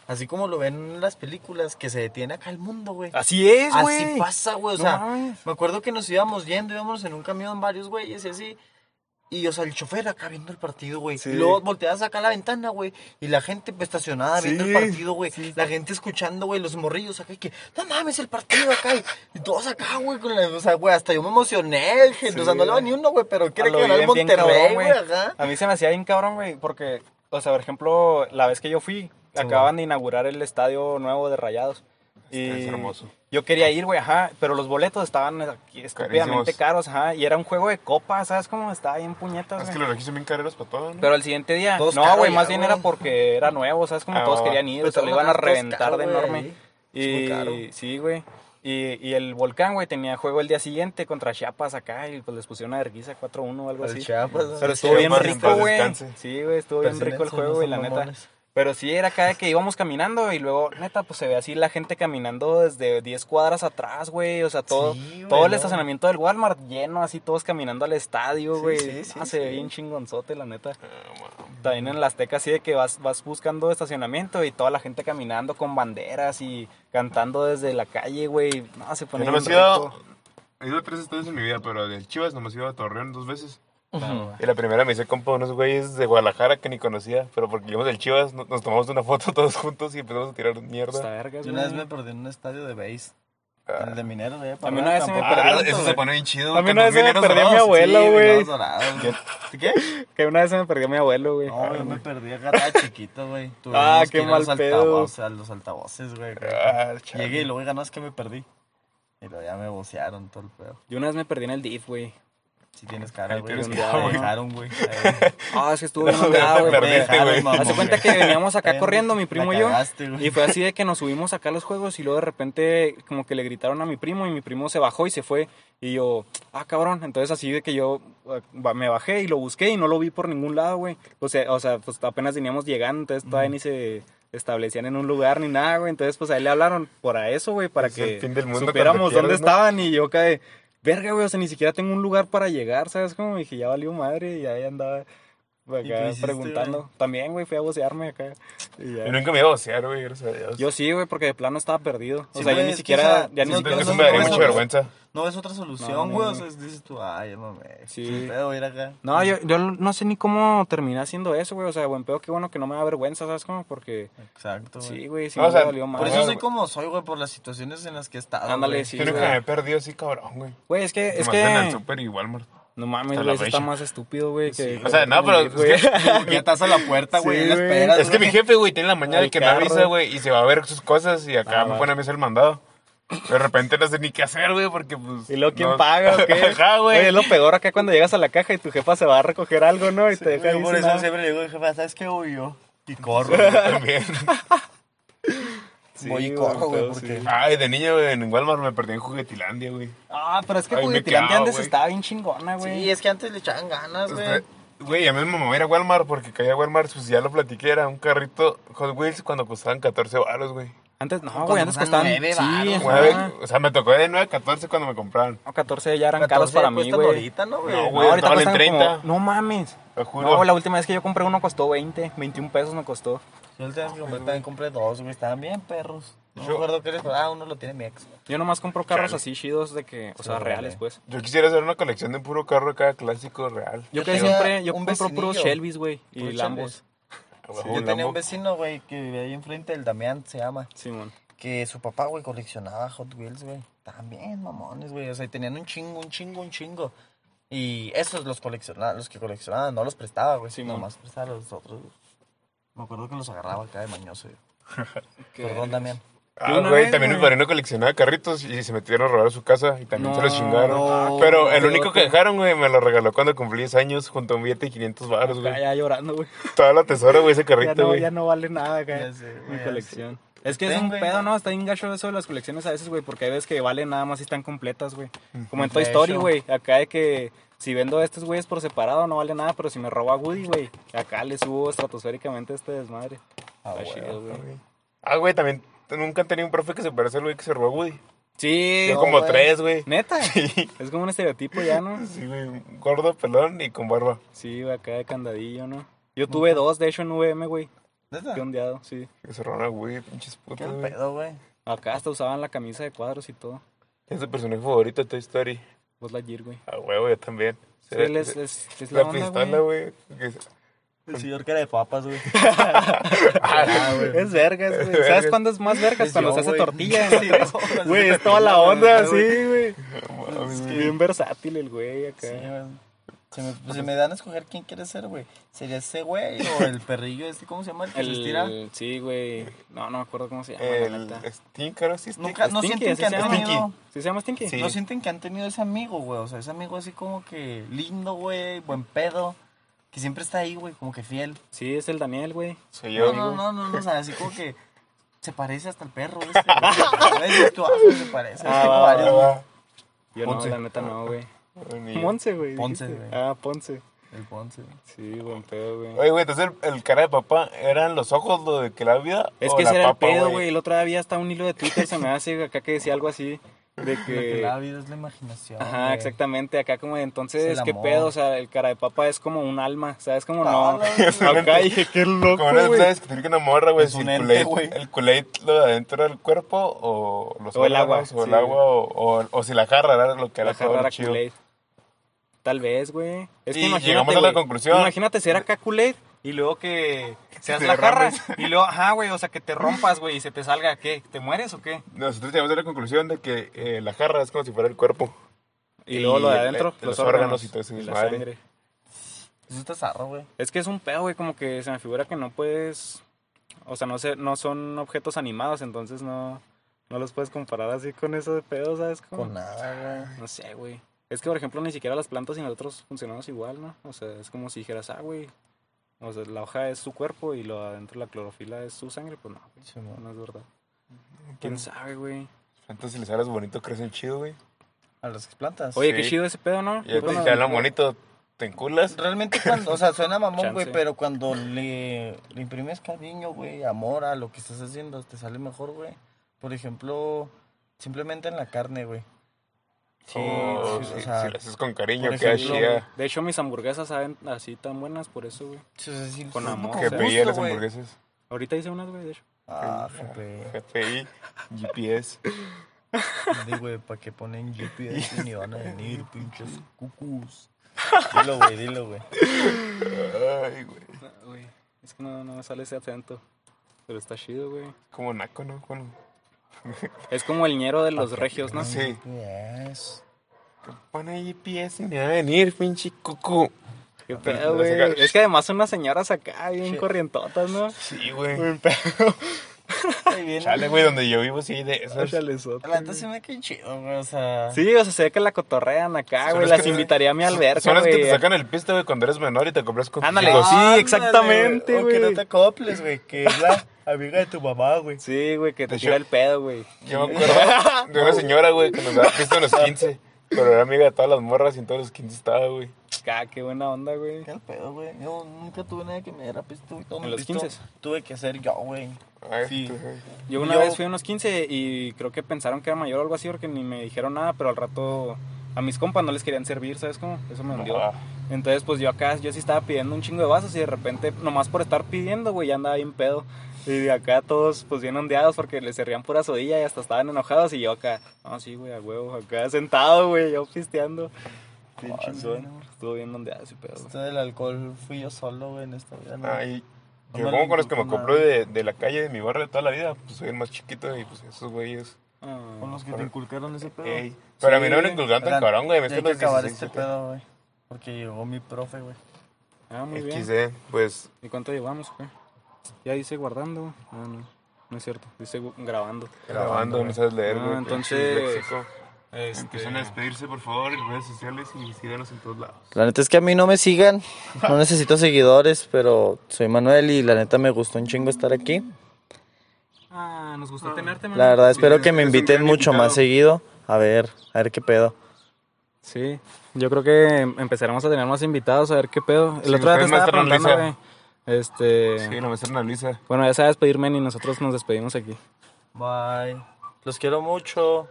Así como lo ven en las películas, que se detiene acá el mundo, güey. Así es, güey. Así pasa, güey. O No sea, mames. me acuerdo que nos íbamos yendo, íbamos en un camión varios güeyes y así. Y, o sea, el chofer acá viendo el partido, güey. Sí. Y luego volteabas acá a la ventana, güey. Y la gente pues, estacionada viendo el Sí, partido, güey. La gente escuchando, güey, los morrillos acá. Y que, no mames, el partido acá. Y, todos acá, güey. O sea, güey, hasta yo me emocioné. gente, o sea, no le va ni uno, güey. Pero quiere que lo ganar el Monterrey, güey. A mí se me hacía bien cabrón, güey, porque, o sea, por ejemplo, la vez que yo fui, acaban de inaugurar el estadio nuevo de Rayados. Y Es hermoso. Yo quería ir, güey, ajá, pero los boletos estaban aquí estúpidamente Carísimos. caros, ajá, y era un juego de copa, ¿sabes cómo? Estaba bien puñetas, Es que güey. los registros bien careros para todo, ¿no? Pero el siguiente día, Todos no, güey, ya, más bien güey. era porque era nuevo, ¿sabes? Como Ah, todos va. querían ir, Pero o sea, lo iban a todos reventar caro, de güey, enorme. ahí. Es muy caro. Y sí, güey. Y, y el volcán, güey, tenía juego el día siguiente contra Chiapas acá y pues les pusieron una vergüenza 4-1 o algo El así. Chiapas, Pero estuvo bien Chiapas, en rico, paz güey. descanse. Sí, güey, estuvo bien rico el juego, güey, la neta. Pero sí, era cada que íbamos caminando y luego, neta, pues se ve así la gente caminando desde 10 cuadras atrás, güey. O sea, todo, Sí, güey, todo el no. estacionamiento del Walmart lleno, así todos caminando al estadio, Sí, güey. sí, sí, Ah, se ve bien chingonzote, la neta. Ah, También en la Azteca así de que vas, vas buscando estacionamiento y toda la gente caminando con banderas y cantando desde la calle, güey. No, se Yo pone no me he ido, rico. he ido a tres estadios en mi vida, pero del Chivas no me he ido a Torreón dos veces. Y la primera me hice compa de unos güeyes de Guadalajara que ni conocía, pero porque íbamos del Chivas, no- nos tomamos una foto todos juntos y empezamos a tirar Está mierda. vergas, Yo una vez me perdí en un estadio de base. Ah. En el de Mineros, güey. A mí una vez se me Ah, perdió. eso se pone bien chido. A mí una vez se me perdió mi abuelo, güey. ¿Qué? Que una vez se me perdió mi abuelo, güey. No, yo me perdí acá, estaba chiquito, güey. Ah, qué mal los pedo. A los altavoces, güey. Ah. Llegué y luego ganó, es que me perdí. Y luego ya me vocearon todo el pedo. Yo una vez me perdí en el DIF, güey. Si tienes cara, güey. tienes Me cara, güey. dejaron, güey. Ah, es que estuvo bien ondeado, güey. Güey. mamón. Hace cuenta que veníamos acá corriendo, mi primo y yo. Y fue así de que nos subimos acá a los juegos y luego de repente como que le gritaron a mi primo y mi primo se bajó y se fue. Y yo, ah, cabrón. Entonces así de que yo eh, me bajé y lo busqué y no lo vi por ningún lado, güey. O sea, o sea, pues apenas veníamos llegando, entonces todavía ni se establecían en un lugar ni nada, güey. Entonces pues ahí le hablaron para eso, güey, para Es que supiéramos dónde ¿no? estaban y yo cae, verga, güey, o sea, ni siquiera tengo un lugar para llegar, ¿sabes? Como dije, ya valió madre y ahí andaba ¿Y qué acá hiciste, preguntando. güey? También, güey, fui a vocearme acá. y ya. Yo nunca me iba a vocear, güey, gracias a Dios. Yo sí, güey, porque de plano estaba perdido. O Sí, sea, güey, yo ni que, siquiera, o sea, ya ni siquiera... Eso me daría no, mucha vergüenza. No ves otra solución, No, güey. no, o sea, dices tú, ay, mame. Sí. Pedo ir acá. No, yo, yo no sé ni cómo terminé haciendo eso, güey. O sea, buen pedo, qué bueno que no me da vergüenza, ¿sabes? Como porque... Exacto, güey. Sí, güey, sí No, o me sea, dolió más. Por eso soy como soy, güey, por las situaciones en las que he estado. Ándale, sí, Yo nunca güey. me he perdido así, cabrón, güey. Güey, es que... Es Nomás en el que... super y Walmart. No mames, güey, eso está más estúpido, güey, que... O sea, no, pero es güey. Ya estás a la puerta, güey. Sí, esperas, Es que mi jefe, güey, tiene la mañana de Al que me carro. avisa, güey, y se va a ver sus cosas y acá Ah, me pone a mí el mandado. De repente no sé ni qué hacer, güey, porque pues... ¿Y luego quién no- paga o qué? Ajá, Güey, es lo peor acá cuando llegas a la caja y tu jefa se va a recoger algo, ¿no? Y te deja Güey, ahí por eso nada. siempre le digo, jefa, ¿sabes qué voy yo? Y corro. También. Sí, voy y güey, güey, porque... sí. Ay, de niño, güey, en Walmart me perdí en Juguetilandia, güey. Ah, pero es que me Juguetilandia quedaba, antes güey. estaba bien chingona, güey. Sí, es que antes le echaban ganas, güey. Este, Güey, a mí me mamó ir a Walmart porque caía a Walmart, pues ya lo platiqué, era un carrito Hot Wheels cuando costaban 14 baros, güey. Antes, no, Cuando güey, antes costaban costaban... nueve Sí, varos, ajá. Nueve- o sea, me tocó de 9 a 14 cuando me compraron. No, 14 ya eran 14 caros para mí, güey. ahorita, ¿no, güey? No, No, güey, ahorita estaban en cuestan como- 30. No mames. Te juro. No, la última vez que yo compré uno costó 20, 21 pesos me costó. Yo el que compré también compré dos, güey. Estaban bien perros. No me Yo- acuerdo qué les... Ah, uno lo tiene mi ex. Yo nomás compro carros Chale. así chidos de que, o sea, reales, pues. Yo quisiera hacer una colección de puro carro acá clásico real. Yo Yo que siempre, yo un compro puros. Shelby's, güey, y Puros Lambos. Yo tenía Lambo. un vecino, güey, que vivía ahí enfrente, el Damián se llama. Simón. Que su papá, güey, coleccionaba Hot Wheels, güey. También, mamones, güey. O sea, y tenían un chingo, un chingo, un chingo. Y esos los coleccionaba, los que coleccionaban, no los prestaba, güey. Sí, nomás prestaba a los otros. güey. Me acuerdo que los agarraba acá de mañoso, Perdón, Damián. Ah, una güey, vez, también mi güey. padrino coleccionaba carritos y se metieron a robar a su casa y también se los chingaron. no, Pero el único que dejaron, güey, me lo regaló cuando cumplí 10 años junto a un billete de 500 baros, güey. ya llorando, güey. Toda la tesoro, güey, ese Ya carrito, no, güey. ya no vale nada. Ya sé, güey, mi ya colección. Es que es un güey, pedo, no. Está bien gacho eso de las colecciones a veces, güey, porque hay veces que valen nada más si están completas, güey. Como en Toy Story, güey. Acá de que si vendo a estos güeyes por separado no vale nada, pero si me robo a Woody, güey, acá le subo estratosféricamente este desmadre. Ah, güey. Ah, güey, también nunca han tenido un profe que se parece al güey que se robó a Woody. Sí, Yo no, como tres, güey. neta. Es como un estereotipo ya, ¿no? Sí, güey, gordo, pelón y con barba. Sí, güey, acá de candadillo, ¿no? Yo tuve dos, de hecho, en VM, güey. ¿Neta? Qué ondeado, sí. Que se robaron a Woody, pinches ¿Qué putas, güey. pedo, güey? Acá hasta usaban la camisa de cuadros y todo. Es tu personaje favorito de Toy Story. Vos la Gear, güey. Ah, huevo, yo también. Sí, él es, se- es, es la, la onda, pistola, güey. que El señor cara de papas, güey. Ah. Es vergas, güey. ¿Sabes Vergas. cuándo es más vergas? Es Cuando yo, se hace güey. tortilla. Sí, güey. es toda la onda, güey. sí, güey. Es bien versátil el güey acá. Sí, güey. Se me, pues, se me dan a escoger quién quiere ser, güey. ¿Sería ese güey o el perrillo este? ¿Cómo se llama? El que se estira. El, sí, güey. No, no me acuerdo cómo se llama, la El neta. Stinker, sí, Nunca, Stinker. no Stinky, sienten así que han se llama. tenido... ¿Sí se llama Stinky? Sí. No sienten que han tenido ese amigo, güey. O sea, ese amigo así como que lindo, güey, buen pedo. Que siempre está ahí, güey, como que fiel. Sí, es el Daniel, güey. Soy yo. No, no, no, no, no, o sea, así como que se parece hasta el perro este. güey. A veces tú, ah, se parece. Ah, va, va. Yo Ponce. no, la neta no, güey. Ponce, güey. Ponce, güey. Ah, Ponce. El Ponce. Sí, buen pedo, güey. Oye, güey, entonces el, el cara de papá, ¿eran los ojos lo de que la vida? Es o que la ese era el pedo, güey. El otro día había hasta un hilo de Twitter, se me hace acá que decía algo así. De Lo que que. la vida es la imaginación. Ajá, güey. exactamente. Acá como de, entonces, Es ¿qué amor. pedo? O sea, el cara de papa es como un alma, ¿sabes? Como Ah, no. la Acá dije, qué loco, Como no güey. sabes que tiene que una morra, güey, Es si un el Kool-Aid lo de adentro del cuerpo o los O el agua, o el agua o, o, o si la jarra era lo que era La jarra lo chido. Kool-Aid. Tal vez, güey. Es que Y imagínate, llegamos a la conclusión. Imagínate ser acá Kool-Aid y luego que seas te la jarra. Y luego, ajá, güey, o sea, que te rompas, güey, y se te salga, ¿qué? ¿Te mueres o qué? Nosotros llegamos a la conclusión de que eh, la jarra es como si fuera el cuerpo. Y, luego lo de Y, adentro, los, los órganos órganos y todo ese la sangre. Eso está zarro, güey. Es que es un pedo, güey, como que se me figura que no puedes... O sea, no, sé, no son objetos animados, entonces no, no los puedes comparar así con eso de pedo, ¿sabes? Como, Con nada, güey. No sé, güey. Es que, por ejemplo, ni siquiera las plantas y nosotros funcionamos igual, ¿no? O sea, es como si dijeras, ah, güey. O sea, la hoja es su cuerpo y lo adentro la clorofila es su sangre, pues no, güey. Sí. No es verdad. ¿Quién sabe, güey? Entonces, si les hablas bonito, crecen chido, güey. A las plantas. Oye, Sí. qué chido ese pedo, ¿no? Y te hablan bonito, te enculas. Realmente cuando, o sea, suena mamón, güey, pero cuando le, le imprimes cariño, güey, amor a lo que estás haciendo, te sale mejor, güey. Por ejemplo, simplemente en la carne, güey. Sí, Oh, sí, sí, o sea, si lo haces con cariño, ejemplo, chida. De hecho, mis hamburguesas saben así tan buenas por eso, güey. sí, sí, con sí, amor. con Que gusto, pedía las hamburguesas. Ahorita hice unas, güey, de hecho. Ah, GP. GPI, GPS. Di, güey, ¿para qué ponen GPS y ni van a venir, pinches cucus? Dilo, güey, dilo, güey. Ay, güey. Es que no, no me sale ese acento. Pero está chido, güey. Como naco, ¿no? Bueno, Es como el ñero de los regios, ¿no? Sí. GPS. pone GPS y me va a venir, pinche cucu. Qué pedo, güey. Es que además son unas señoras acá, bien Sí. corrientotas, ¿no? Sí, güey. Chale, güey, donde yo vivo, sí, de esas. Chalezote. La neta se me queda chido, güey, o sea... Sí, o sea, se ve que la cotorrean acá, güey. las te- invitaría a mi alberca, Son las que güey. te sacan el pista, güey, cuando eres menor y te compras con tus Ándale. hijos. Sí, exactamente, O que no güey. te acoples, güey, que es la amiga de tu mamá, güey. Sí, güey, que te tira el pedo, güey. Yo me acuerdo de una señora, güey, que nos daba pista en los 15. Pero era amiga de todas las morras y en todos los 15 estaba, güey. Ah, qué buena onda, güey. ¿Qué el pedo, güey? Yo nunca tuve nadie que me diera pisto y todo ¿En los pisto 15? Tuve que hacer yo, güey. Ay, Sí. tú- Yo una Yo- vez fui a unos 15 y creo que pensaron que era mayor o algo así porque ni me dijeron nada, pero al rato a mis compas no les querían servir, ¿sabes cómo? Eso me hundió. Ah. Entonces, pues yo acá, yo sí estaba pidiendo un chingo de vasos y de repente, nomás por estar pidiendo, güey, ya andaba bien pedo. Y de acá todos, pues bien ondeados porque les servían pura sodilla y hasta estaban enojados. Y yo acá, ah, sí, güey, a huevo, acá sentado, güey, yo pisteando. Bien Ah, chingón. sí, no. Estuvo bien ondeado ese pedo. Esto del alcohol fui yo solo, güey, en esta vida, ¿no? Ay, No yo me como con los que me nada. de, de la calle de mi barrio de toda la vida, pues soy el más chiquito y pues esos güeyes. Ah, Con los que te inculcaron ese pedo. Ey. Pero a mí no me Sí. inculcaron tan cabrón, güey. Me hay que acabar 16, este pedo, güey. Porque llegó mi profe, güey. ah, muy bien. XD, pues ¿Y cuánto llevamos, güey? Ya dice guardando. Ah, no. no es cierto, dice gu- grabando. Grabando, no sabes leer, Ah, entonces. Este, Empiezan a despedirse, por favor, en redes sociales y síganos en todos lados. La neta es que a mí no me sigan, no necesito seguidores, pero soy Manuel y la neta me gustó un chingo estar aquí. Ah, nos gustó tenerte, man. La verdad espero Sí, que me eres un inviten gran mucho invitado. más seguido. A ver, a ver qué pedo. Sí, yo creo que empezaremos a tener más invitados, a ver qué pedo. El Sí, otro día te ustedes, estaba preguntando, güey. Este, Sí, la maestra analiza. bueno, ya se va a despedir Men y nosotros nos despedimos aquí. Bye. Los quiero mucho.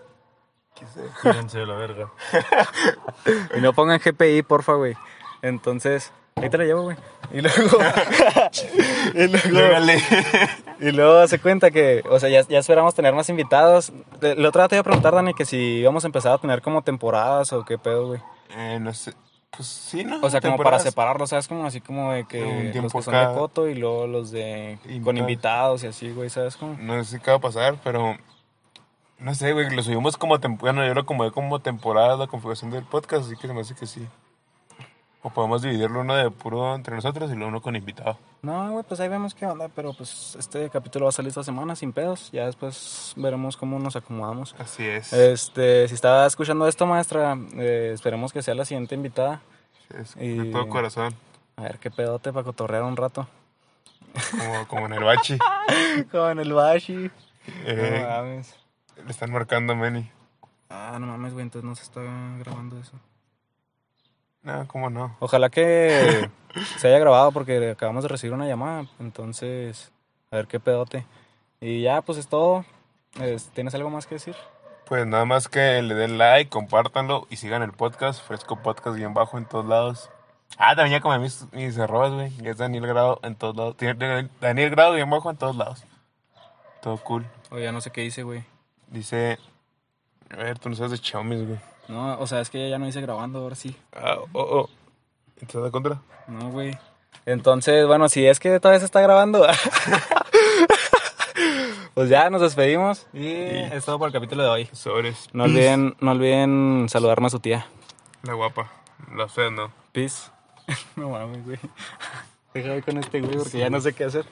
Fíjense la verga. Y no pongan GPI, porfa, güey. Entonces, ahí te la llevo, güey. Y luego, y luego, y luego se cuenta que, o sea, ya, ya esperamos tener más invitados. El otro día te iba a preguntar, Dani, que si íbamos a empezar a tener como temporadas o qué pedo, güey. Eh, no sé. Pues sí, ¿no? O sea, como para separarlos, ¿sabes? Como así como de que Un los que son cada- de Coto y luego los de con Invitados. invitados y así, güey, ¿sabes? Como? No sé qué va a pasar, pero. No sé, güey, lo subimos como temporada. Bueno, yo lo acomodé como temporada la configuración del podcast, así que se me hace que sí. O podemos dividirlo uno de puro entre nosotros y luego uno con invitado. No, güey, pues ahí vemos qué onda, pero pues este capítulo va a salir esta semana sin pedos. Ya después veremos cómo nos acomodamos. Así es. Este, si estaba escuchando esto, maestra, eh, esperemos que sea la siguiente invitada. Es y- de todo corazón. A ver qué pedote para cotorrear un rato. Como, como en el bachi. Con el bashi. Eh, No mames. le están marcando a Manny. Ah, no mames, güey, entonces no se está grabando eso. No, cómo no. Ojalá que se haya grabado porque acabamos de recibir una llamada. Entonces, a ver qué pedote. Y ya, pues es todo. Es- ¿Tienes algo más que decir? Pues nada más que le den like, compártanlo y sigan el podcast, Fresco Podcast bien bajo en todos lados. Ah, también ya como mis, mis arrobas, güey. Ya es Daniel Grado en todos lados. Daniel Grado bien bajo en todos lados. Todo cool. O ya no sé qué hice, güey. Dice. A ver, tú no sabes de Xiaomi, güey. No, o sea, es que ella ya no hice grabando, ahora sí. Ah, oh, oh. ¿Estás de contra? No, güey. Entonces, bueno, si es que todavía se está grabando. pues ya nos despedimos. Y es todo por el capítulo de hoy. Sobres. No olviden, no olviden saludarme a su tía. La guapa. La fea, no. Peace. no mames, güey. Deja de con este güey porque ya no sé qué hacer.